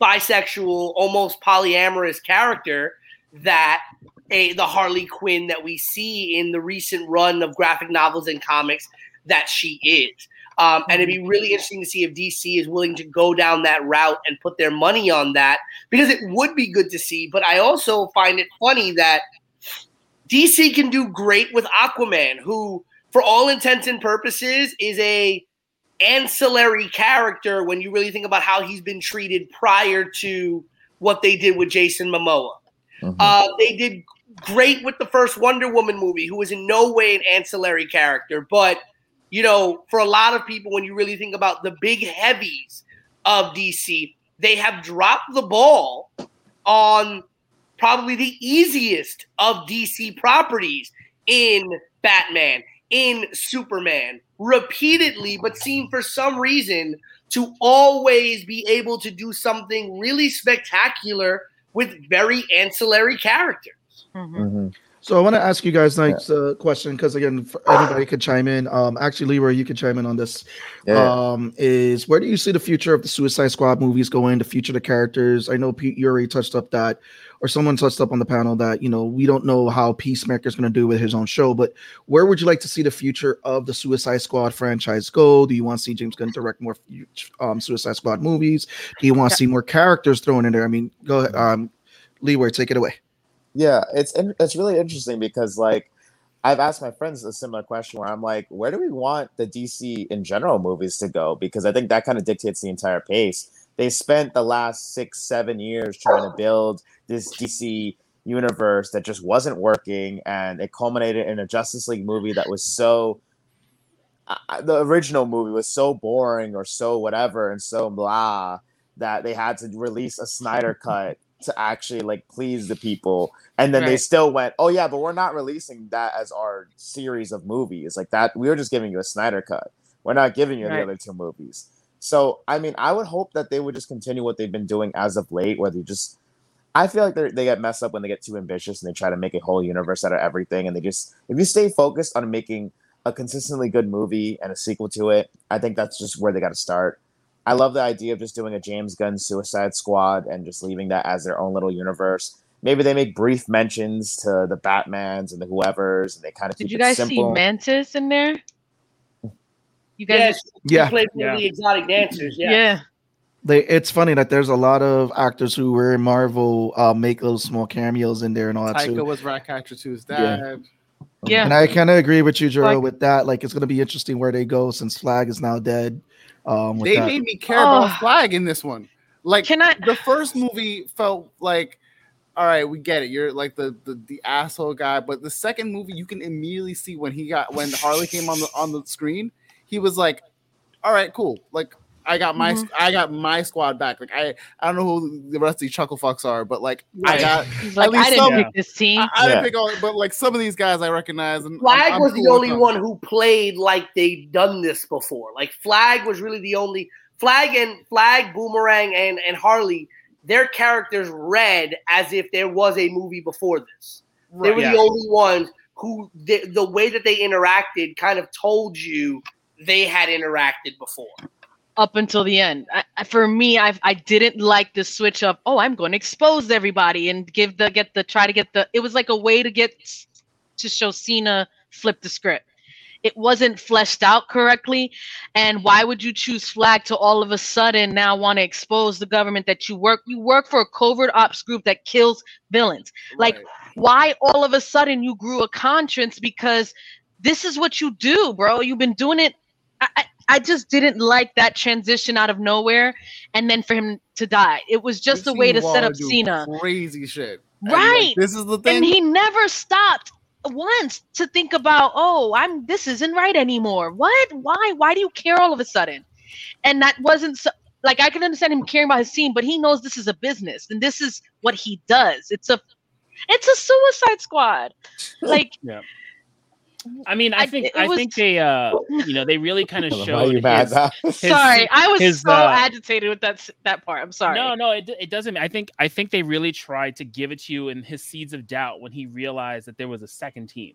bisexual, almost polyamorous character that a the Harley Quinn that we see in the recent run of graphic novels and comics that she is. Um, and it'd be really interesting to see if DC is willing to go down that route and put their money on that because it would be good to see. But I also find it funny that DC can do great with Aquaman, who, for all intents and purposes, is a ancillary character when you really think about how he's been treated prior to what they did with Jason Momoa. Mhm. Uh, they did great with the first Wonder Woman movie, who was in no way an ancillary character. But, you know, for a lot of people, when you really think about the big heavies of DC, they have dropped the ball on probably the easiest of DC properties in Batman, in Superman, repeatedly, but seem for some reason to always be able to do something really spectacular with very ancillary characters. Mhm. Mhm. So I want to ask you guys next uh, question because again, anybody could chime in. Um, actually, Leroy, you could chime in on this. Yeah. Um, is where do you see the future of the Suicide Squad movies going? The future of the characters. I know Pete, you already touched up that, or someone touched up on the panel that you know we don't know how Peacemaker is going to do with his own show, but where would you like to see the future of the Suicide Squad franchise go? Do you want to see James Gunn direct more um, Suicide Squad movies? Do you want to see more characters thrown in there? I mean, go ahead, um, Leroy, take it away. Yeah, it's it's really interesting because like I've asked my friends a similar question where I'm like, where do we want the DC in general movies to go? Because I think that kind of dictates the entire pace. They spent the last six, seven years trying to build this DC universe that just wasn't working, and it culminated in a Justice League movie that was so. Uh, the original movie was so boring or so whatever and so blah that they had to release a Snyder cut to actually like please the people. And then they still went oh yeah but we're not releasing that as our series of movies. Like that we were just giving you a snyder cut. We're not giving you Right. the other two movies. So i mean i would hope that they would just continue what they've been doing as of late where they just i feel like they they get messed up when they get too ambitious and they try to make a whole universe out of everything and they just if you stay focused on making a consistently good movie and a sequel to it i think that's just where they got to start I love the idea of just doing a James Gunn Suicide Squad and just leaving that as their own little universe. Maybe they make brief mentions to the Batmans and the whoever's, and they kind of Did keep you it guys simple. see Mantis in there? You guys, Yes, Yeah. he played Yeah. the exotic dancers. Yeah. yeah. they it's funny that there's a lot of actors who were in Marvel uh, make little small cameos in there and all that Taika too. was Ratcatcher 2's Yeah. dad. Yeah. And I kind of agree with you, Jero, Like- with that. Like it's gonna be interesting where they go since Flag is now dead. Um, with They that. made me care Oh. about Flag in this one. Like Can I? the first movie felt like all right, we get it. You're like the, the the asshole guy, but the second movie you can immediately see when he got when Harley came on the on the screen, he was like, "All right, cool. Like I got my Mhm. I got my squad back. Like I I don't know who the rest of these chuckle fucks are, but like I got He's like, least I didn't some- pick this team. I, I didn't pick all, but like some of these guys I recognize and I'm- Flag I'm was the cool with only them. one who played like they'd done this before. Like Flag was really the only Flag and Flag, Boomerang, and and Harley. Their characters read as if there was a movie before this. They were Yeah. the only ones who the, the way that they interacted kind of told you they had interacted before. Up until the end. I, for me, I I didn't like the switch of oh I'm going to expose everybody and give the get the try to get the. It was like a way to get to show Cena flip the script. It wasn't fleshed out correctly, and why would you choose Flag to all of a sudden now want to expose the government that you work? You work for a covert ops group that kills villains. Like, why all of a sudden you grew a conscience because this is what you do, bro. You've been doing it. I, I, I just didn't like that transition out of nowhere, and then for him to die. It was just We've a way seen to set up Cena, Crazy shit. And, like, right? this is the thing. And he never stopped once to think about, oh, I'm this isn't right anymore. What? Why? Why do you care all of a sudden? And that wasn't so, like I can understand him caring about his team, but he knows this is a business and this is what he does. It's a it's a suicide squad. Like I mean, I I- think it I was- think they uh you know they really kind of showed you mad? his- sorry, I was his, so uh, agitated with that that part. I'm sorry. No, no, it, it doesn't. I think I think they really tried to give it to you in his seeds of doubt when he realized that there was a second team.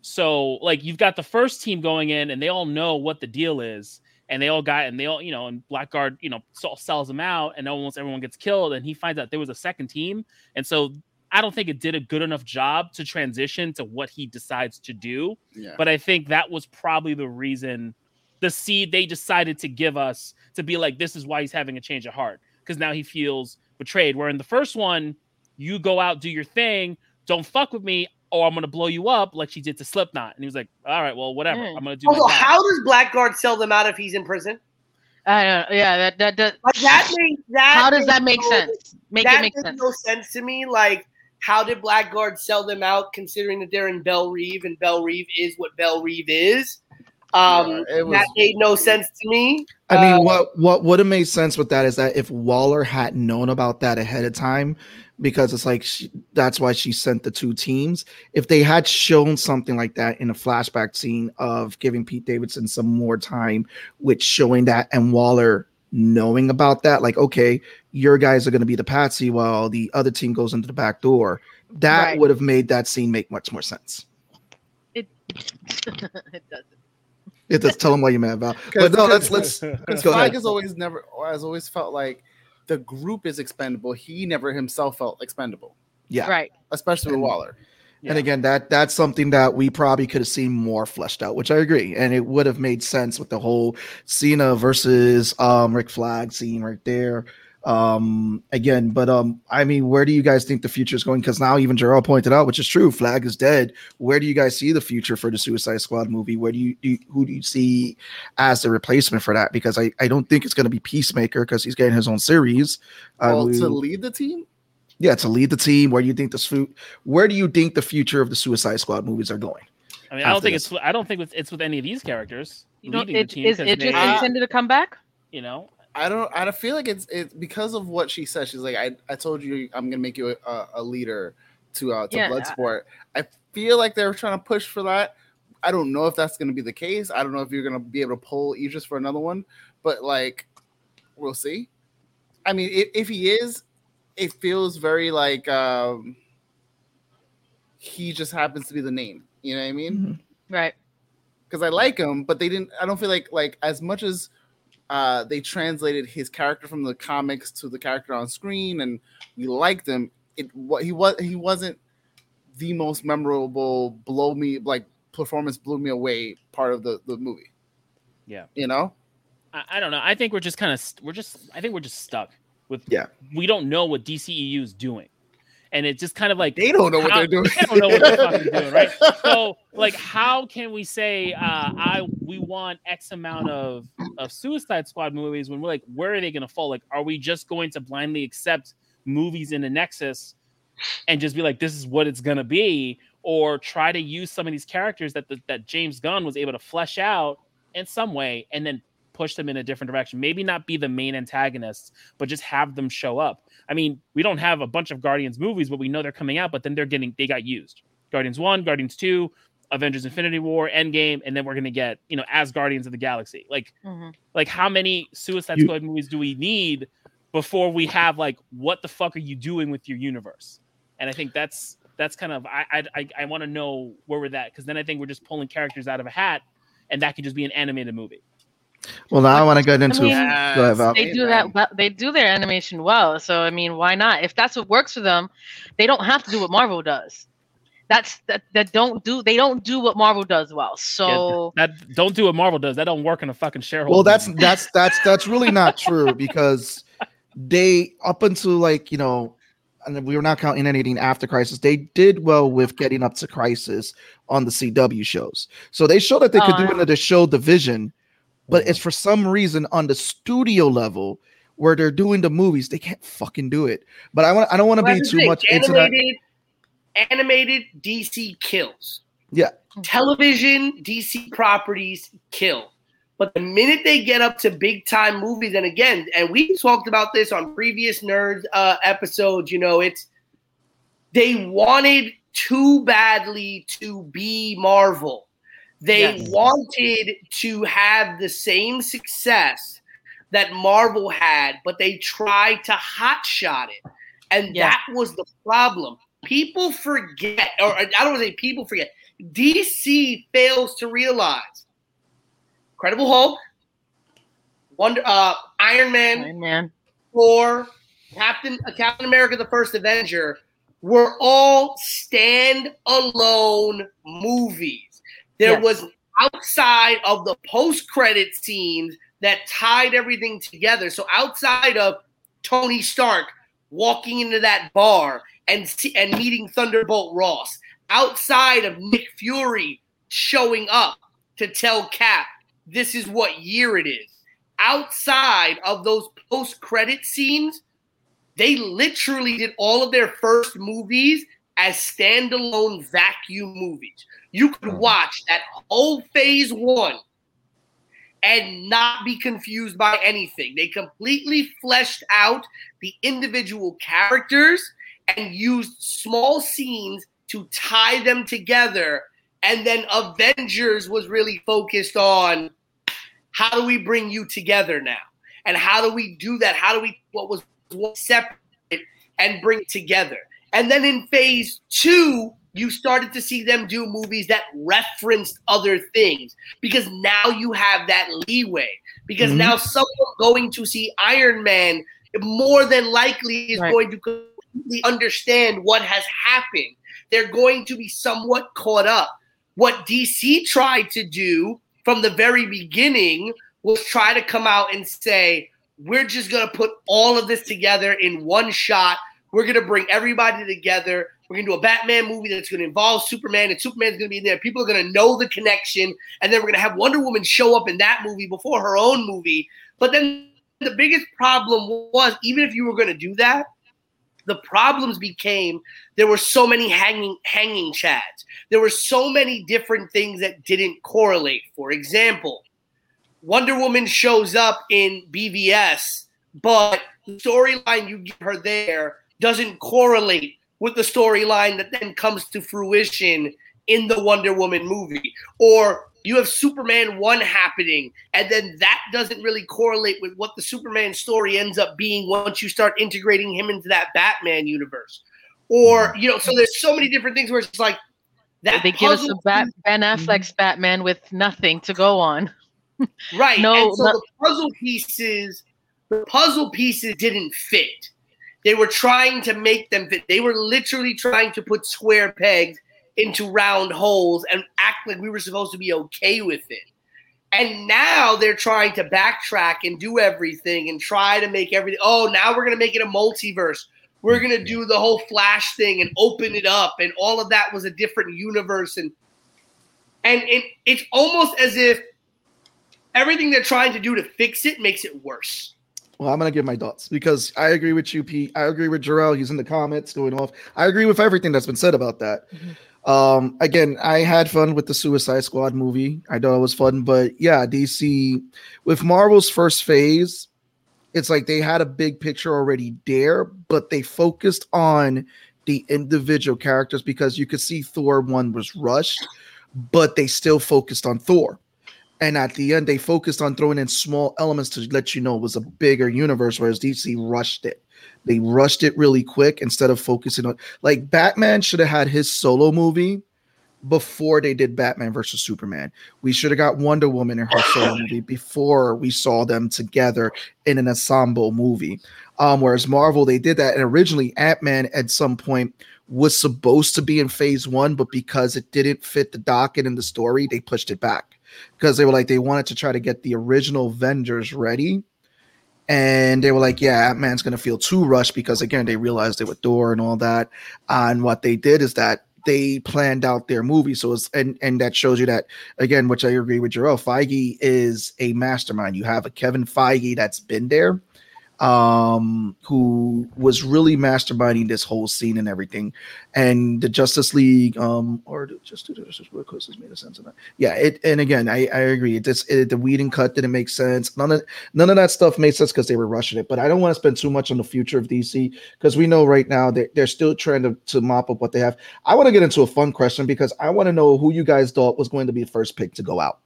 So like you've got the first team going in and they all know what the deal is and they all got and they all you know and Blackguard you know sells them out and almost everyone gets killed and he finds out there was a second team and so I don't think it did a good enough job to transition to what he decides to do. yeah. But I think that was probably the reason the seed they decided to give us to be like, this is why he's having a change of heart. Because now he feels betrayed. Where in the first one, you go out, do your thing, don't fuck with me, or I'm gonna blow you up like she did to Slipknot. And he was like, All right, well, whatever. Mm. I'm gonna do Also, job." how does Blackguard sell them out if he's in prison? I don't. Yeah, that that, that Like that makes that. how does that make no- sense? Make that it make makes sense. no sense to me. Like, how did Blackguard sell them out, considering that they're in Belle Reve and Belle Reve is what Belle Reve is? Um, Yeah, was- that made no sense to me. I mean, Uh, what what would have made sense with that is that if Waller had known about that ahead of time, because it's like she, that's why she sent the two teams. If they had shown something like that in a flashback scene of giving Pete Davidson some more time with showing that and Waller knowing about that, like okay, your guys are going to be the patsy while the other team goes into the back door. That Right. would have made that scene make much more sense. it it doesn't. It does tell them why you're mad about. But no, let's let's Because go Flag ahead. has always never has always felt like the group is expendable. He never himself felt expendable, Yeah. Right. especially with Waller. And again, that that's something that we probably could have seen more fleshed out, which I agree, and it would have made sense with the whole Cena versus um Rick Flag scene right there. Um, again, but um, I mean, where do you guys think the future is going? Because now even Gerald pointed out, which is true, Flag is dead. Where do you guys see the future for the Suicide Squad movie? Where do you, do you who do you see as the replacement for that? Because I I don't think it's going to be Peacemaker because he's getting his own series. Well, to lead the team, yeah, to lead the team. Where do you think this fu- Where do you think the future of the Suicide Squad movies are going? I mean, I don't think this. it's I don't think it's, it's with any of these characters You know, leading the it, team is 'cause intended to come back? you know, I don't. I don't feel like it's it's because of what she said. She's like, I, I told you I'm gonna make you a, a leader to uh to Yeah. Bloodsport. I feel like they're trying to push for that. I don't know if that's gonna be the case. I don't know if you're gonna be able to pull Idris for another one, but like, we'll see. I mean, if, if he is, it feels very like um he just happens to be the name. You know what I mean? Right. because I like him, but they didn't. I don't feel like like as much as uh, they translated his character from the comics to the character on screen, and we liked him. It what he was he wasn't the most memorable blow me like performance blew me away part of the the movie. Yeah. you know. I, I don't know. I think we're just kind of st- we're just I think we're just stuck with Yeah. We don't know what DCEU is doing, and it's just kind of like They don't know what they're doing. They don't know what they're fucking doing, right? So, like, how can we say uh, I we want X amount of of Suicide Squad movies when we're like, where are they going to fall? Like, are we just going to blindly accept movies in the Nexus and just be like, this is what it's going to be, or try to use some of these characters that the, that James Gunn was able to flesh out in some way and then push them in a different direction? Maybe not be the main antagonists, but just have them show up. I mean, we don't have a bunch of Guardians movies, but we know they're coming out, but then they're getting they got used. Guardians 1, Guardians 2, Avengers Infinity War, Endgame, and then we're going to get, you know, as Guardians of the Galaxy. Like Mhm. like how many Suicide You- Squad movies do we need before we have like what the fuck are you doing with your universe? And I think that's that's kind of I I I, I want to know where we're at because then I think we're just pulling characters out of a hat, and that could just be an animated movie. Well, now I want to get into. mean, go ahead, Val. they do that well, they do their animation well so i mean why not if that's what works for them they don't have to do what marvel does that's that, that don't do they don't do what marvel does well so that don't do what Marvel does. That don't work in a fucking shareholder. Well, that's meeting. that's that's that's really not true because they up until like you know, and we were not counting anything after Crisis. They did well with getting up to Crisis on the CW shows, so they showed that they could Oh, do uh. yeah. it in the show division, but it's for some reason on the studio level where they're doing the movies, they can't fucking do it. But I want I don't want to Well, be too thing. much into that. animated, animated DC kills. Yeah. Television DC properties kill. But the minute they get up to big time movies, and again, and we talked about this on previous nerd uh, episodes, you know, it's they wanted too badly to be Marvel. They Yes. wanted to have the same success that Marvel had, but they tried to hotshot it. And Yeah. that was the problem. People forget, or I don't want to say people forget, DC fails to realize Incredible Hulk, Wonder, uh, Iron Man, Iron man Thor, Captain uh, Captain America: The First Avenger were all stand-alone movies. There Yes. was outside of the post-credit scenes that tied everything together. So outside of Tony Stark walking into that bar and and meeting Thunderbolt Ross, outside of Nick Fury showing up to tell Cap this is what year it is outside of those post credit scenes, they literally did all of their first movies as standalone vacuum movies. You could hmm. watch that whole phase one and not be confused by anything. They completely fleshed out the individual characters and used small scenes to tie them together. And then Avengers was really focused on how do we bring you together now? And how do we do that? How do we what was separate and bring it together? And then in phase two, you started to see them do movies that referenced other things because now you have that leeway. Because Mhm. now someone going to see Iron Man more than likely is Right. going to completely understand what has happened. They're going to be somewhat caught up. What DC tried to do from the very beginning was try to come out and say, we're just going to put all of this together in one shot. We're going to bring everybody together. We're to do a Batman movie that's to involve Superman, and Superman's to be there. People are to know the connection. And then we're to have Wonder Woman show up in that movie before her own movie. But then the biggest problem was, even if you were to do that, the problems became there were so many hanging hanging chads. There were so many different things that didn't correlate. For example, Wonder Woman shows up in BVS, but the storyline you give her there doesn't correlate with the storyline that then comes to fruition in the Wonder Woman movie. Or you have Superman 1 happening, and then that doesn't really correlate with what the Superman story ends up being once you start integrating him into that Batman universe. Or, mm-hmm. you know, so there's so many different things where it's like that they give us a Bat- Ben mm-hmm. Affleck's Batman with nothing to go on. Right. No, and so no- the puzzle pieces, the puzzle pieces didn't fit. They were trying to make them fit. They were literally trying to put square pegs into round holes and act like we were supposed to be okay with it. And now they're trying to backtrack and do everything and try to make everything. Oh, now we're going to make it a multiverse. We're going to do the whole Flash thing and open it up. And all of that was a different universe. And and it, it's almost as if everything they're trying to do to fix it makes it worse. Well, I'm gonna give my thoughts because I agree with you, Pete. I agree with Jarrell. He's in the comments going off. I agree with everything that's been said about that. Um, again, I had fun with the Suicide Squad movie. I thought it was fun, but yeah, DC with Marvel's first phase, it's like they had a big picture already there, but they focused on the individual characters because you could see Thor one was rushed, but they still focused on Thor. And at the end, they focused on throwing in small elements to let you know it was a bigger universe, whereas DC rushed it. They rushed it really quick instead of focusing on like Batman should have had his solo movie before they did Batman versus Superman. We should have got Wonder Woman in her solo movie before we saw them together in an ensemble movie. Um, whereas Marvel, they did that, and originally Ant Man at some point was supposed to be in Phase One, but because it didn't fit the docket in the story, they pushed it back because they were like they wanted to try to get the original Avengers ready. And they were like, yeah, Man's to feel too rushed because, again, they realized they were Thor and all that. And what they did is that they planned out their movie. So it's and and that shows you that again, which I agree with Jarrell. Feige is a mastermind. You have a Kevin Feige that's been there, um, who was really masterminding this whole scene and everything. And the Justice League, um, or just Justice League because this made sense of that. Yeah, it and again, I, I agree. It just it, the Whedon cut didn't make sense. None of none of that stuff made sense because they were rushing it. But I don't want to spend too much on the future of DC because we know right now they're, they're still trying to, to mop up what they have. I want to get into a fun question because I want to know who you guys thought was going to be the first pick to go out.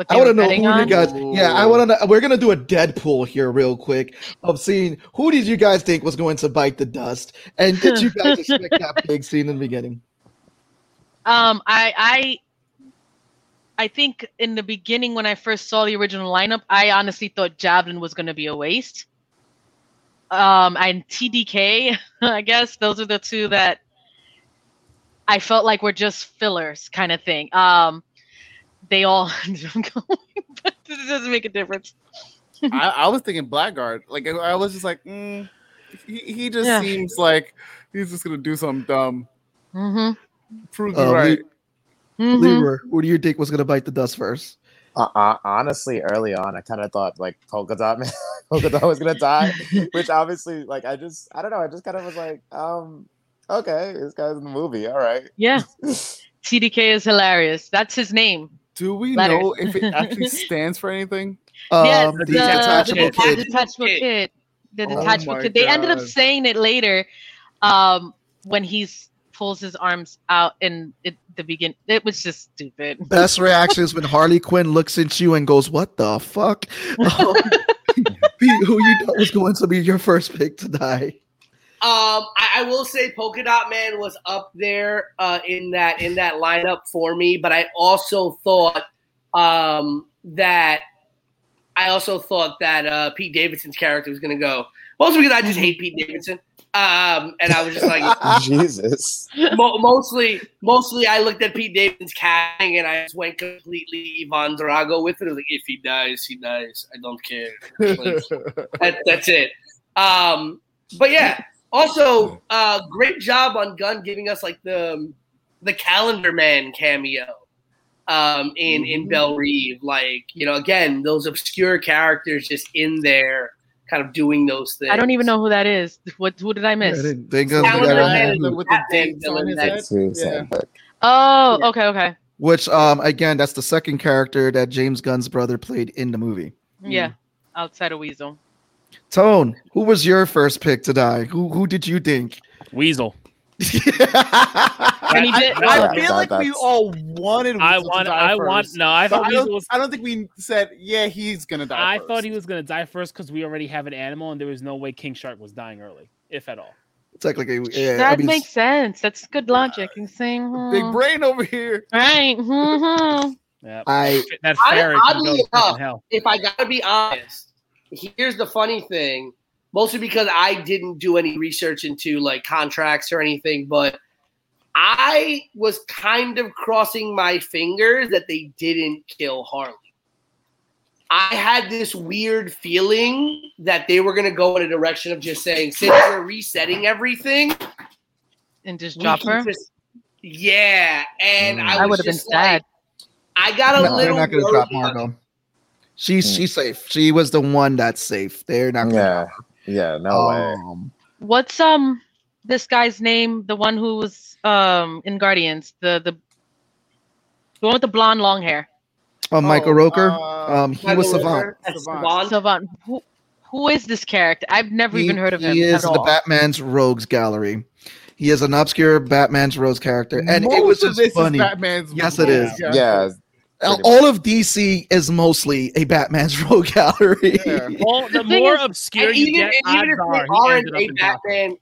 What I they want to were know who betting you guys. Yeah, I want to. know. We're gonna do a Deadpool here real quick of seeing who did you guys think was going to bite the dust, and did you guys expect that big scene in the beginning? Um, I, I, I think in the beginning when I first saw the original lineup, I honestly thought Javelin was going to be a waste. Um, and TDK, I guess those are the two that I felt like were just fillers, kind of thing. Um, they all ended up going, but it doesn't make a difference. I, I was thinking Blackguard. Like I was just like, mm, he, he just Yeah. seems like he's just gonna do something dumb. Mm-hmm. Prove me Uh, right. mm-hmm. Leroy, who do you think was going to bite the dust first? Uh, uh, honestly, early on, I kind of thought like Polka Dot Man, Polka Dot was gonna die, which obviously, like, I just, I don't know, I just kind of was like, um, okay, this guy's in the movie, all right. Yeah, TDK is hilarious. That's his name. Do we letters. know if it actually stands for anything? Yeah, Um, the the, detachable the kid. detachable kid. The Oh detachable my kid. They ended up saying it later, um, when he's pulls his arms out in it, the begin. It was just stupid. Best reaction is when Harley Quinn looks at you and goes, "What the fuck?" Um, who you thought was going to be your first pick to die? Um, I, I will say Polka Dot Man was up there uh, in that in that lineup for me, but I also thought um, that I also thought that uh, Pete Davidson's character was going to go. Mostly because I just hate Pete Davidson, um, and I was just like, Jesus. mo- mostly, mostly I looked at Pete Davidson's casting and I just went completely Ivan Drago with it. I was like, if he dies, he dies. I don't care. Like, that, that's it. Um, but yeah, also uh, great job on Gunn giving us like the the Calendar Man cameo um, in in Belle Reve. Like you know, again, those obscure characters just in there, kind of doing those things. I don't even know who that is. What who did I miss? they, they go- Calendar Man with the dates on his head. That's what he Yeah. Oh, Yeah. okay, okay. Which, um, again, that's the second character that James Gunn's brother played in the movie. Yeah, outside of Weasel. Tone, who was your first pick to die? Who who did you think? Weasel. And he I, did- I That- feel that- like we all wanted. I Weasel to want. die I want. No, I thought I don't, was. I don't think we said, yeah, he's gonna die. I first. thought he was gonna die first because we already have an animal, and there was no way King Shark was dying early, if at all. Technically, yeah. that I mean, makes sense. That's good logic. You saying big hmm. brain over here. right? mhm. Yeah, I that I- ferret oddly go to fucking enough, hell. if I gotta be honest, here's the funny thing. Mostly because I didn't do any research into like contracts or anything, but I was kind of crossing my fingers that they didn't kill Harley. I had this weird feeling that they were gonna go in a direction of just saying, since we're resetting everything, And just drop her. just- yeah, and Mm. I, I would have been just like, sad. I got a no, they're little. not going to drop worried. Margot. She's Hmm. she's safe. She was the one that's safe. They're not. Gonna yeah, yeah, no way. um, What's um this guy's name? The one who was um in Guardians. The the the one with the blonde long hair. Oh, Michael Oh, Rooker. uh, um, he Michael was Savant. Savant. Savant. Savant. Who who is this character? I've never He, even heard of him he is at the all. Batman's Rogues Gallery. He is an obscure Batman's Rogues character, and it Most was of just this funny. Is Batman's Yes, it rogues, is. Yeah, pretty All of DC is mostly a Batman's Rogue Gallery. Yeah. Well, the The more is- obscure you even, get, even if are they he aren't a in Gotham. Batman,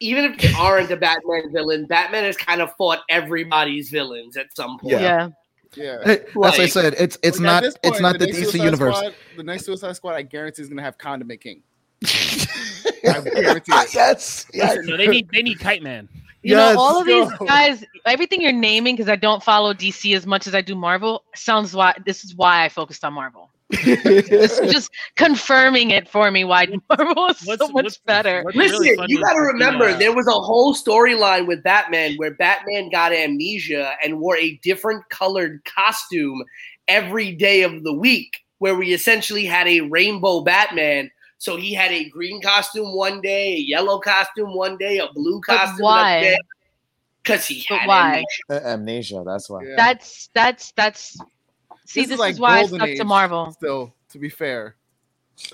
even if they aren't a Batman villain, Batman has kind of fought everybody's villains at some point. Yeah. Yeah. Yeah. Hey, That's what I said. It's it's At not this it's not the next DC universe. Squad- the next Suicide Squad, I guarantee, is going to have Condiment King. I guarantee it. yes. yes. No, they need they need Kite Man. You Yes, know, all of these go. guys, everything you're naming, because I don't follow DC as much as I do Marvel, sounds why this is why I focused on Marvel. This is just confirming it for me why Marvel is What's- so much what's- better. what's Listen, funny you got to remember there was a whole storyline with Batman where Batman got amnesia and wore a different colored costume every day of the week, where we essentially had a rainbow Batman. So he had a green costume one day, a yellow costume one day, a blue But costume why? Because he But had why? amnesia. Uh, Amnesia. That's why. Yeah. That's that's that's. See, This this, is like is why I Golden stuck to Marvel. Still, to be fair.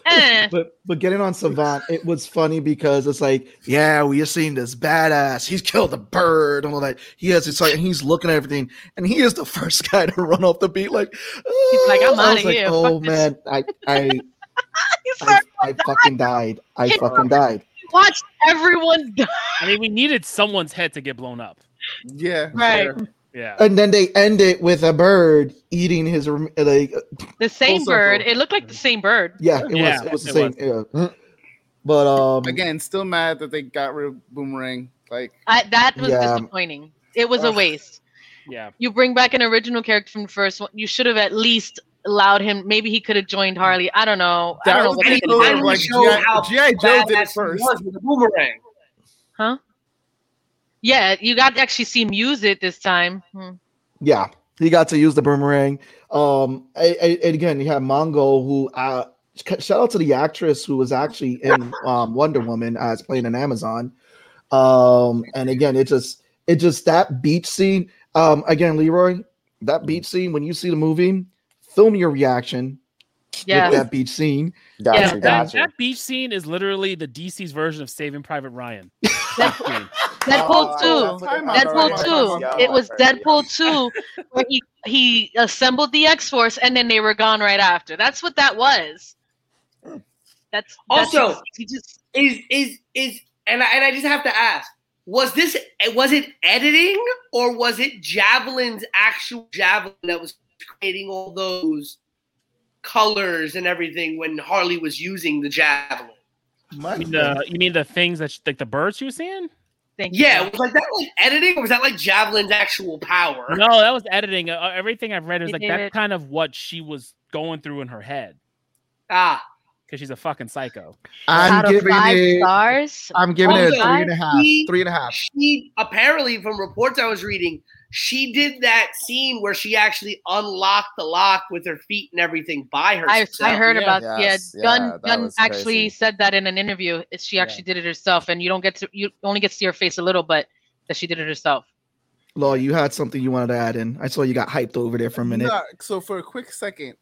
Eh. But but getting on Savant, it was funny because it's like, yeah, we have seen this badass. He's killed a bird and all that. He has it's like and he's looking at everything, and he is the first guy to run off the beat. Like He's like, I'm "Oh," I outta was like, here. Oh Fuck this." man, I I He's I, I fucking died. I fucking died. watch everyone die. I mean, we needed someone's head to get blown up. Yeah. Right. fair. Yeah. And then they end it with a bird eating his like The same bird. It looked like the same bird. yeah, it Yeah, was it was the it same. Yeah. But um Again, still mad that they got rid of Boomerang. Like, I, that was Yeah. disappointing. It was a waste. Yeah. You bring back an original character from the first one. You should have at least allowed him. Maybe he could have joined Harley. I don't know. I don't know was what the they could could killer, have finally like show G.I. how G.I. Joe did it first. was with the boomerang. Yeah, you got to actually see him use it this time. Hmm. Yeah, he got to use the boomerang. Um, I, I, and again, you have Mongo, who uh, shout out to the actress who was actually in um, Wonder Woman as playing an Amazon. Um, and again, it just it just that beach scene. Um, again, Leroy, that beach scene when you see the movie, film your reaction Yeah. with that beach scene. Gotcha. Yeah, That, gotcha. that beach scene is literally the DC's version of Saving Private Ryan. Deadpool Oh, two. Time out, Deadpool time two. out. It was Deadpool two, where he he assembled the X Force and then they were gone right after. That's what that was. That's, that's Also- he just Is is is and I, and I just have to ask: Was this was it editing or was it Javelin's actual Javelin that was creating all those colors and everything when Harley was using the Javelin? You mean the, you mean the things that sh- like the birds she was seeing? thank you. Yeah, was like that like editing or was that like Javelin's actual power? No, that was editing. Uh, everything I've read is like did that's it. kind of what she was going through in her head Ah, because she's a fucking psycho. I'm Out of giving five it. stars. I'm giving it a Also, three and a half. he- Three and a half. she apparently from reports I was reading, she did that scene where she actually unlocked the lock with her feet and everything by I, herself. I heard yeah. about Yes, yeah. yeah, Gunn that Gunn actually crazy. said that in an interview. She actually did it herself, and you don't get to you only get to see her face a little, but that she did it herself. Law, you had something you wanted to add in. I saw you got hyped over there for a minute. Nah, so for a quick second,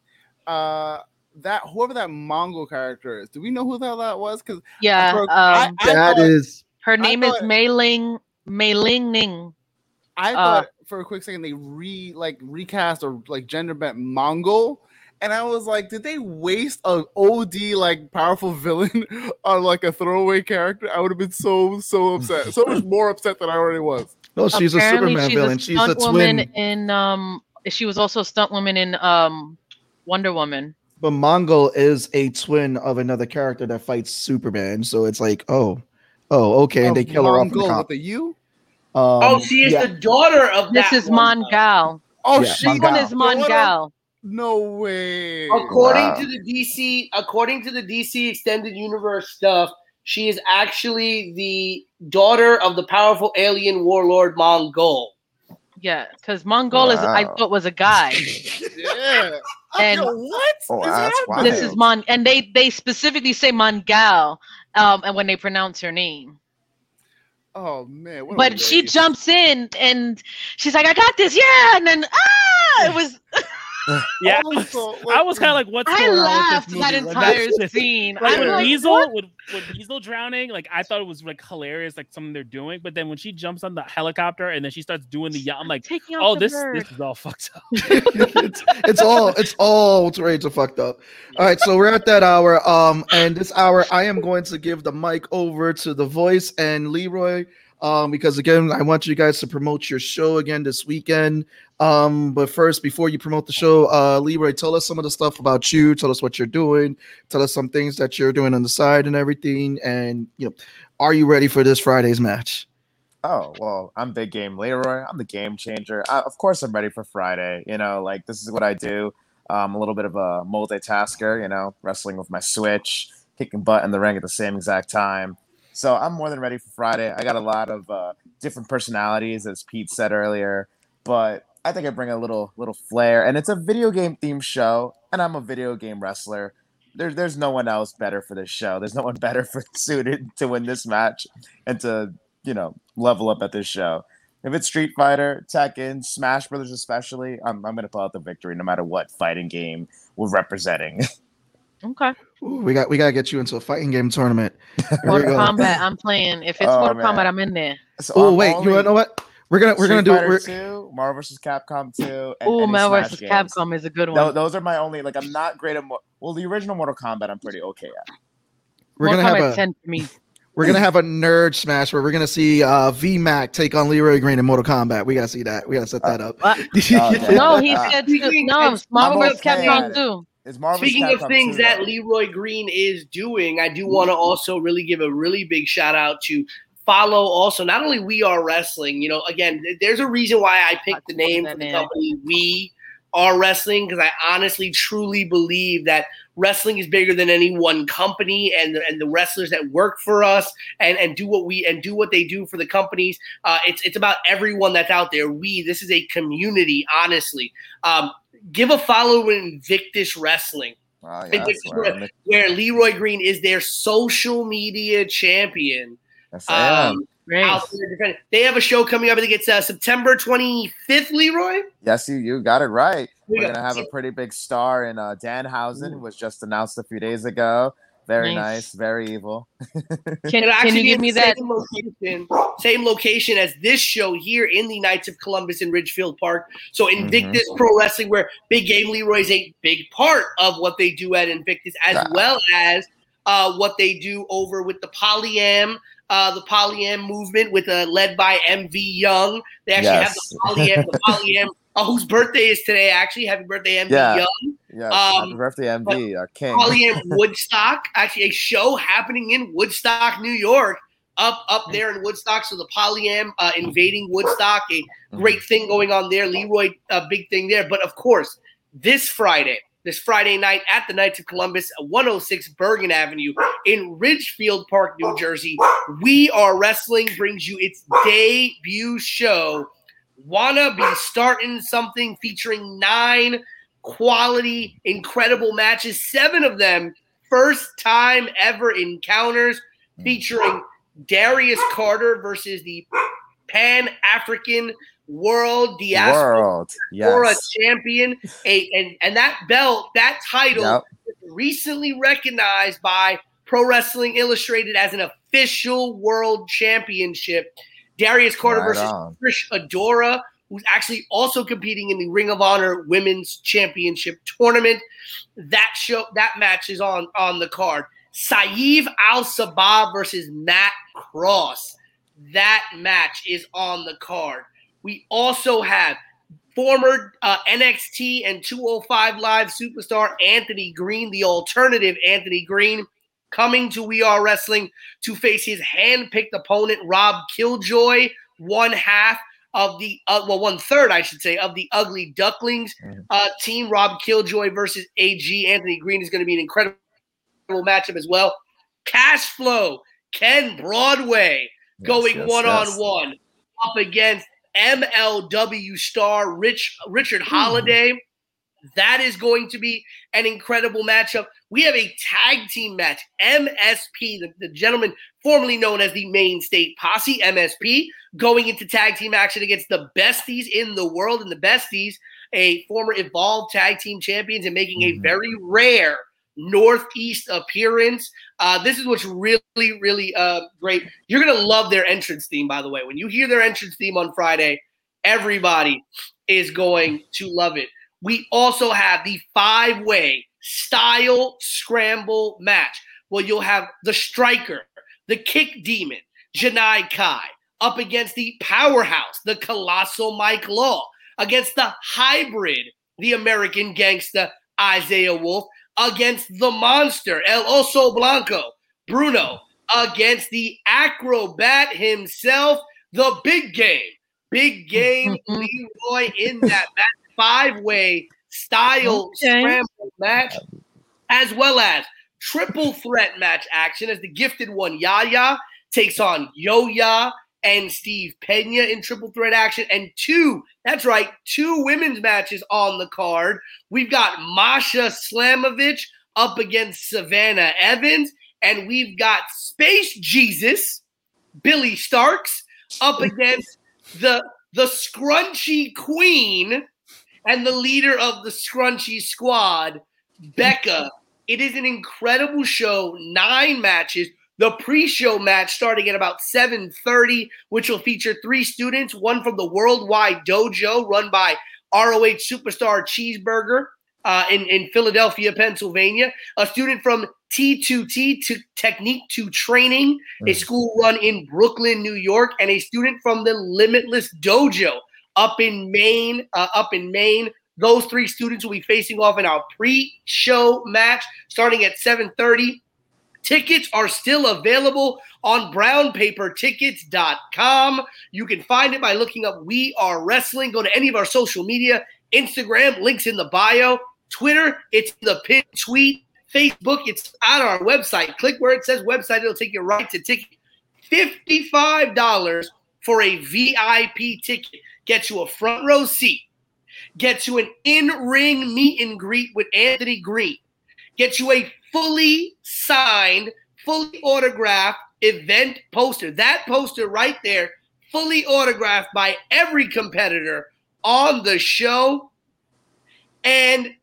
uh, that whoever that Mongol character is, do we know who the hell that was? Because Yeah, for- um, I- I That thought- is her name is thought- Mayling Mei Ling Ning. I Uh, thought for a quick second they re like recast or like gender bent Mongul. And I was like, did they waste an OD like powerful villain on like a throwaway character? I would have been so so upset, so much more upset than I already was. no, she's a Superman she's villain. A she's a stunt woman twin. in um. She was also a stunt woman in um Wonder Woman. But Mongol is a twin of another character that fights Superman. So it's like, oh, oh, okay, and they kill her off. in the Mongol with the U. Um, oh, she is yeah. the daughter of This that is one. Mongal. Oh, Yeah, she This one Mongal. is Mongal. No way. According Wow. to the DC, according to the DC extended universe stuff, she is actually the daughter of the powerful alien warlord Mongul. Yeah, because Mongul is I thought was a guy. Yeah. And- Yo, what? Oh, is that's happening? wild. This is Mon, and they they specifically say Mongal, um, and when they pronounce her name. Oh man. what But she jumps in and she's like, "I got this, yeah!" And then ah, it was Yeah, Also, I was kind of like, what's I going on laughed with this that movie? Like, entire that's just- scene. Like I'm when like, Weasel, what? when, when Weasel drowning, like I thought it was like hilarious, like something they're doing. But then when she jumps on the helicopter and then she starts doing the yacht, I'm like, Taking oh, this bird. this is all fucked up. it's, it's all it's all rage of fucked up. All right, so we're at that hour. Um, and this hour I am going to give the mic over to the voice and Leroy. Um, because again, I want you guys to promote your show again this weekend. Um, but first, before you promote the show, uh, Leroy, tell us some of the stuff about you. Tell us what you're doing. Tell us some things that you're doing on the side and everything. And you know, are you ready for this Friday's match? Oh well, I'm big game Leroy. I'm the game changer. I, of course, I'm ready for Friday. You know, like this is what I do. I'm a little bit of a multitasker. You know, wrestling with my Switch, kicking butt in the ring at the same exact time. So I'm more than ready for Friday. I got a lot of uh, different personalities, as Pete said earlier, but I think I bring a little little flair, and it's a video game themed show, and I'm a video game wrestler. There's there's no one else better for this show. There's no one better for suited to win this match and to you know level up at this show. If it's Street Fighter, Tekken, Smash Brothers, especially, I'm I'm gonna pull out the victory no matter what fighting game we're representing. Okay. Ooh, we got we gotta get you into a fighting game tournament. Mortal Kombat, I'm playing. If it's oh, Mortal man. Kombat, I'm in there. So oh wait, you know what? We're gonna we're Street gonna Fighter do it. We're... 2, Marvel vs. Capcom 2. Oh, Marvel vs. Capcom is a good one. Those are my only like. I'm not great at well the original Mortal Kombat. I'm pretty okay at. We're Mortal gonna Kombat have a 10 for me. We're gonna have a nerd smash where we're gonna see uh, VMAC take on Leroy Green in Mortal Kombat. We gotta see that. We gotta set uh, that up. Uh, no, he said uh, no. Marvel vs. Capcom 2. Is Speaking of things that Leroy Green is doing, I do want to also really give a really big shout out to follow also. Not only We Are Wrestling. You know, again, there's a reason why I picked the name for the company We Are Wrestling because I honestly, truly believe that wrestling is bigger than any one company and the, and the wrestlers that work for us and, and do what we and do what they do for the companies. Uh, it's it's about everyone that's out there. We this is a community honestly. Um, give a follow to Invictus Wrestling Oh, yeah, it's that's where where Leroy Green is their social media champion. that's where I am. Um, Great. out there defending- They have a show coming up. I think it's uh, September 25th, Leroy. Yes, you, you got it right. We We're gonna have a pretty big star in uh, Danhausen, who was just announced a few days ago. Very Nice. nice, very evil. Can, It'll can actually you give me the that? same location, same location as this show here in the Knights of Columbus in Ridgefield Park. So Invictus Mm-hmm. Pro Wrestling, where Big Game Leroy is a big part of what they do at Invictus, as Yeah. well as uh, what they do over with the Polyam, uh, the Polyam movement, with uh, led by MV Young. They actually have the Polyam, the Polyam. Uh, whose birthday is today? Actually, happy birthday, MV Yeah. Young. Yes, Um, happy birthday, MV, our king. Polyam Woodstock, actually a show happening in Woodstock, New York, up up there in Woodstock. So the Polyam uh, invading Woodstock, a great thing going on there. Leroy, a big thing there. But of course, this Friday, this Friday night at the Knights of Columbus, 106 Bergen Avenue in Ridgefield Park, New Jersey, We Are Wrestling brings you its debut show. Wanna be starting something featuring nine quality, incredible matches, seven of them first time ever encounters featuring Darius Carter versus the Pan African World Diaspora World, yes. champion. A, and, and that belt, that title, Yep. recently recognized by Pro Wrestling Illustrated as an official world championship. Darius Carter Right versus on. Trish Adora, who's actually also competing in the Ring of Honor Women's Championship tournament. That show, that match is on on the card. Saieve Al Sabah versus Matt Cross. That match is on the card. We also have former uh, NXT and 205 Live superstar Anthony Green, the alternative Anthony Green, coming to We Are Wrestling to face his hand-picked opponent Rob Killjoy, one half of the uh, well, one third, I should say, of the Ugly Ducklings Mhm. uh, team. Rob Killjoy versus AG. Anthony Green is going to be an incredible matchup as well. Cash Flow, Ken Broadway Yes, going one on one up against MLW star Rich Richard Holliday. That is going to be an incredible matchup. We have a tag team match. MSP, the, the gentleman formerly known as the Maine State Posse, MSP, going into tag team action against the besties in the world and the besties a former Evolved Tag Team Champions and making a Mhm. very rare Northeast appearance. Uh, this is what's really, really uh, great. You're gonna love their entrance theme, by the way. When you hear their entrance theme on Friday, everybody is going to love it. We also have the five-way style scramble match. Well, you'll have the striker, the kick demon, Janai Kai, up against the powerhouse, the colossal Mike Law, against the hybrid, the American gangster, Isaiah Wolf, against the monster, El Oso Blanco, Bruno, against the acrobat himself, the big game, big game mm-hmm. Leroy in that match, five-way style Okay. scramble match, as well as triple threat match action as the gifted one Yaya takes on Yo-Ya and Steve Pena in triple threat action, and two, that's right, two women's matches on the card. We've got Masha Slamovich up against Savannah Evans, and we've got Space Jesus, Billy Starks, up against the the Scrunchy Queen and the leader of the Scrunchy Squad, Becca. It is an incredible show, nine matches. The pre-show match starting at about 7:30, which will feature three students, one from the Worldwide Dojo run by ROH superstar Cheeseburger uh, in, in Philadelphia, Pennsylvania, a student from T2T to Technique to Training, a Mm. school run in Brooklyn, New York, and a student from the Limitless Dojo up in Maine, uh, up in Maine. Those three students will be facing off in our pre-show match starting at 7:30. Tickets are still available on brownpapertickets.com. You can find it by looking up We Are Wrestling. Go to any of our social media, Instagram, links in the bio, Twitter, it's the pinned tweet, Facebook, it's on our website. Click where it says website, it'll take you right to ticket. $55 for a VIP ticket gets you a front row seat, gets you an in ring meet and greet with Anthony Green, gets you a fully signed, fully autographed event poster. That poster right there, fully autographed by every competitor on the show. And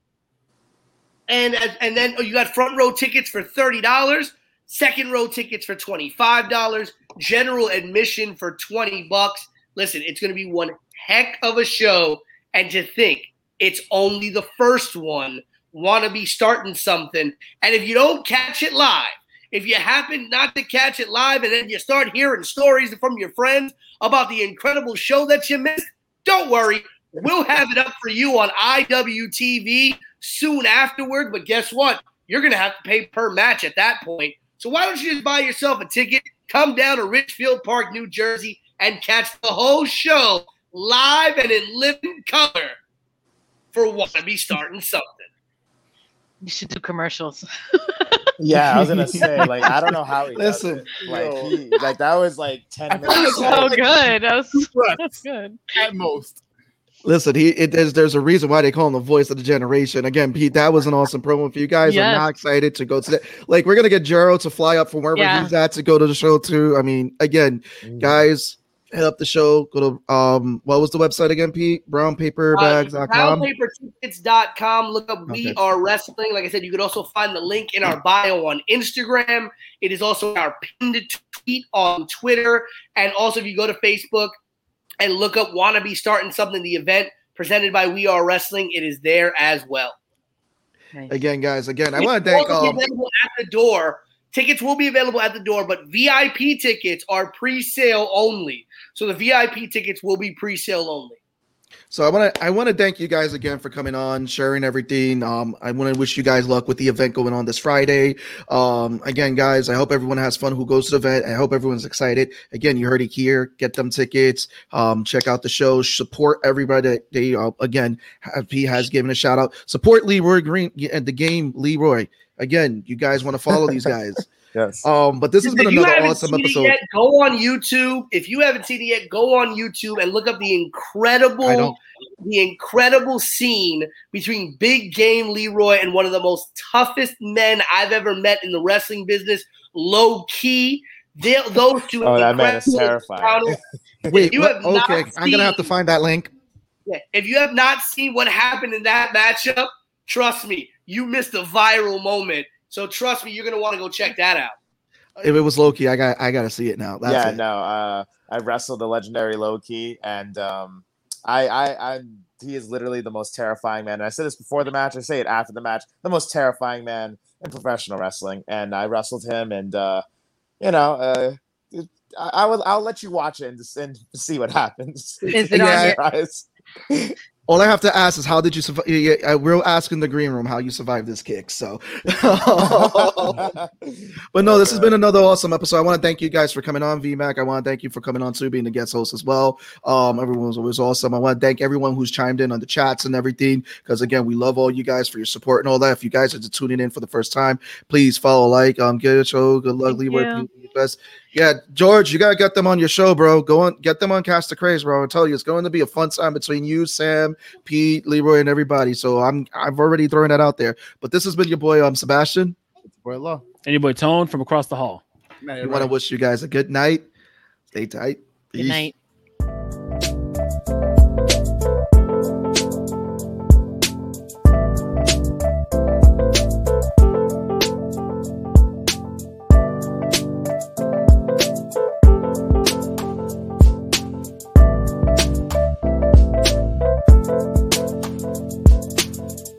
and uh, and then oh, you got front row tickets for $30, second row tickets for $25, general admission for 20 bucks. Listen, it's going to be one heck of a show and to think it's only the first one want to be starting something. And if you don't catch it live, if you happen not to catch it live and then you start hearing stories from your friends about the incredible show that you missed, don't worry. We'll have it up for you on IWTV soon afterward. But guess what? You're going to have to pay per match at that point. So why don't you just buy yourself a ticket, come down to Ridgefield Park, New Jersey, and catch the whole show live and in living color for Wanna Be Starting Something. You should do commercials. Yeah, I was gonna say like I don't know how he Listen, like he, like that was like ten I feel like minutes. so so good. That was, Two breaths that's good. at most. Listen, he it, there's there's a reason why they call him the voice of the generation. Again, Pete, that was an awesome promo for you guys. I'm not excited to go to that. Like, we're gonna get Jero to fly up from wherever Yeah. he's at to go to the show too. I mean, again, Mm. guys, hit up the show. Go to um, what was the website again, Pete? Uh, Brownpaperbags.com. ProudPaperTickets.com. Look up We Are Wrestling. Like I said, you could also find the link in our bio on Instagram. It is also our pinned tweet on Twitter. And also, if you go to Facebook and look up Wanna Be Starting Something, the event presented by We Are Wrestling, it is there as well. Nice. Again, guys, again, I want to thank also um, at the door. Tickets will be available at the door, but VIP tickets are pre-sale only. So the VIP tickets will be pre-sale only. So I want to I want to thank you guys again for coming on, sharing everything. Um, I want to wish you guys luck with the event going on this Friday. Um, again, guys, I hope everyone has fun who goes to the event. I hope everyone's excited. Again, you heard it here. Get them tickets. Um, check out the show. Support everybody. That they uh, again, he has given a shout out. Support Leroy Green and the game Leroy. Again, you guys want to follow these guys. Yes. Um, but this has been if you another haven't awesome seen episode. it yet, go on YouTube. If you haven't seen it yet, go on YouTube and look up the incredible, the incredible scene between Big Game Leroy and one of the most toughest men I've ever met in the wrestling business. Low key, they, those two. Oh, that man is terrifying. Wait, you what- have not okay, I'm gonna have to find that link. Yeah, if you have not seen what happened in that matchup, trust me, you missed a viral moment. So trust me, you're gonna want to go check that out. If it was Low Ki, I got I got to see it now. That's yeah, it. no. Uh, I wrestled the legendary Low Ki, and um, I, I, I, he is literally the most terrifying man. And I said this before the match. I say it after the match. The most terrifying man in professional wrestling, and I wrestled him, and uh, you know, uh, I, I will. I'll let you watch it and, and see what happens. Is it on your? All I have to ask is how did you survive? Yeah, yeah, we're asking the green room how you survived this kick. So, but no, this has been another awesome episode. I want to thank you guys for coming on, VMAC. I want to thank you for coming on too, being the guest host as well. Um, everyone was always awesome. I want to thank everyone who's chimed in on the chats and everything because again, we love all you guys for your support and all that. If you guys are just tuning in for the first time, please follow, like, um, get a show. Good luck, leave Leeway. Best. Yeah, George, you gotta get them on your show, bro. Go on, get them on Cast the Craze, bro. I tell you, it's going to be a fun time between you, Sam, Pete, Leroy, and everybody. So I'm I've already thrown that out there. But this has been your boy, um, Sebastian. Boy, Law. And your boy Tone from across the hall. We want to wish you guys a good night. Stay tight. Good night.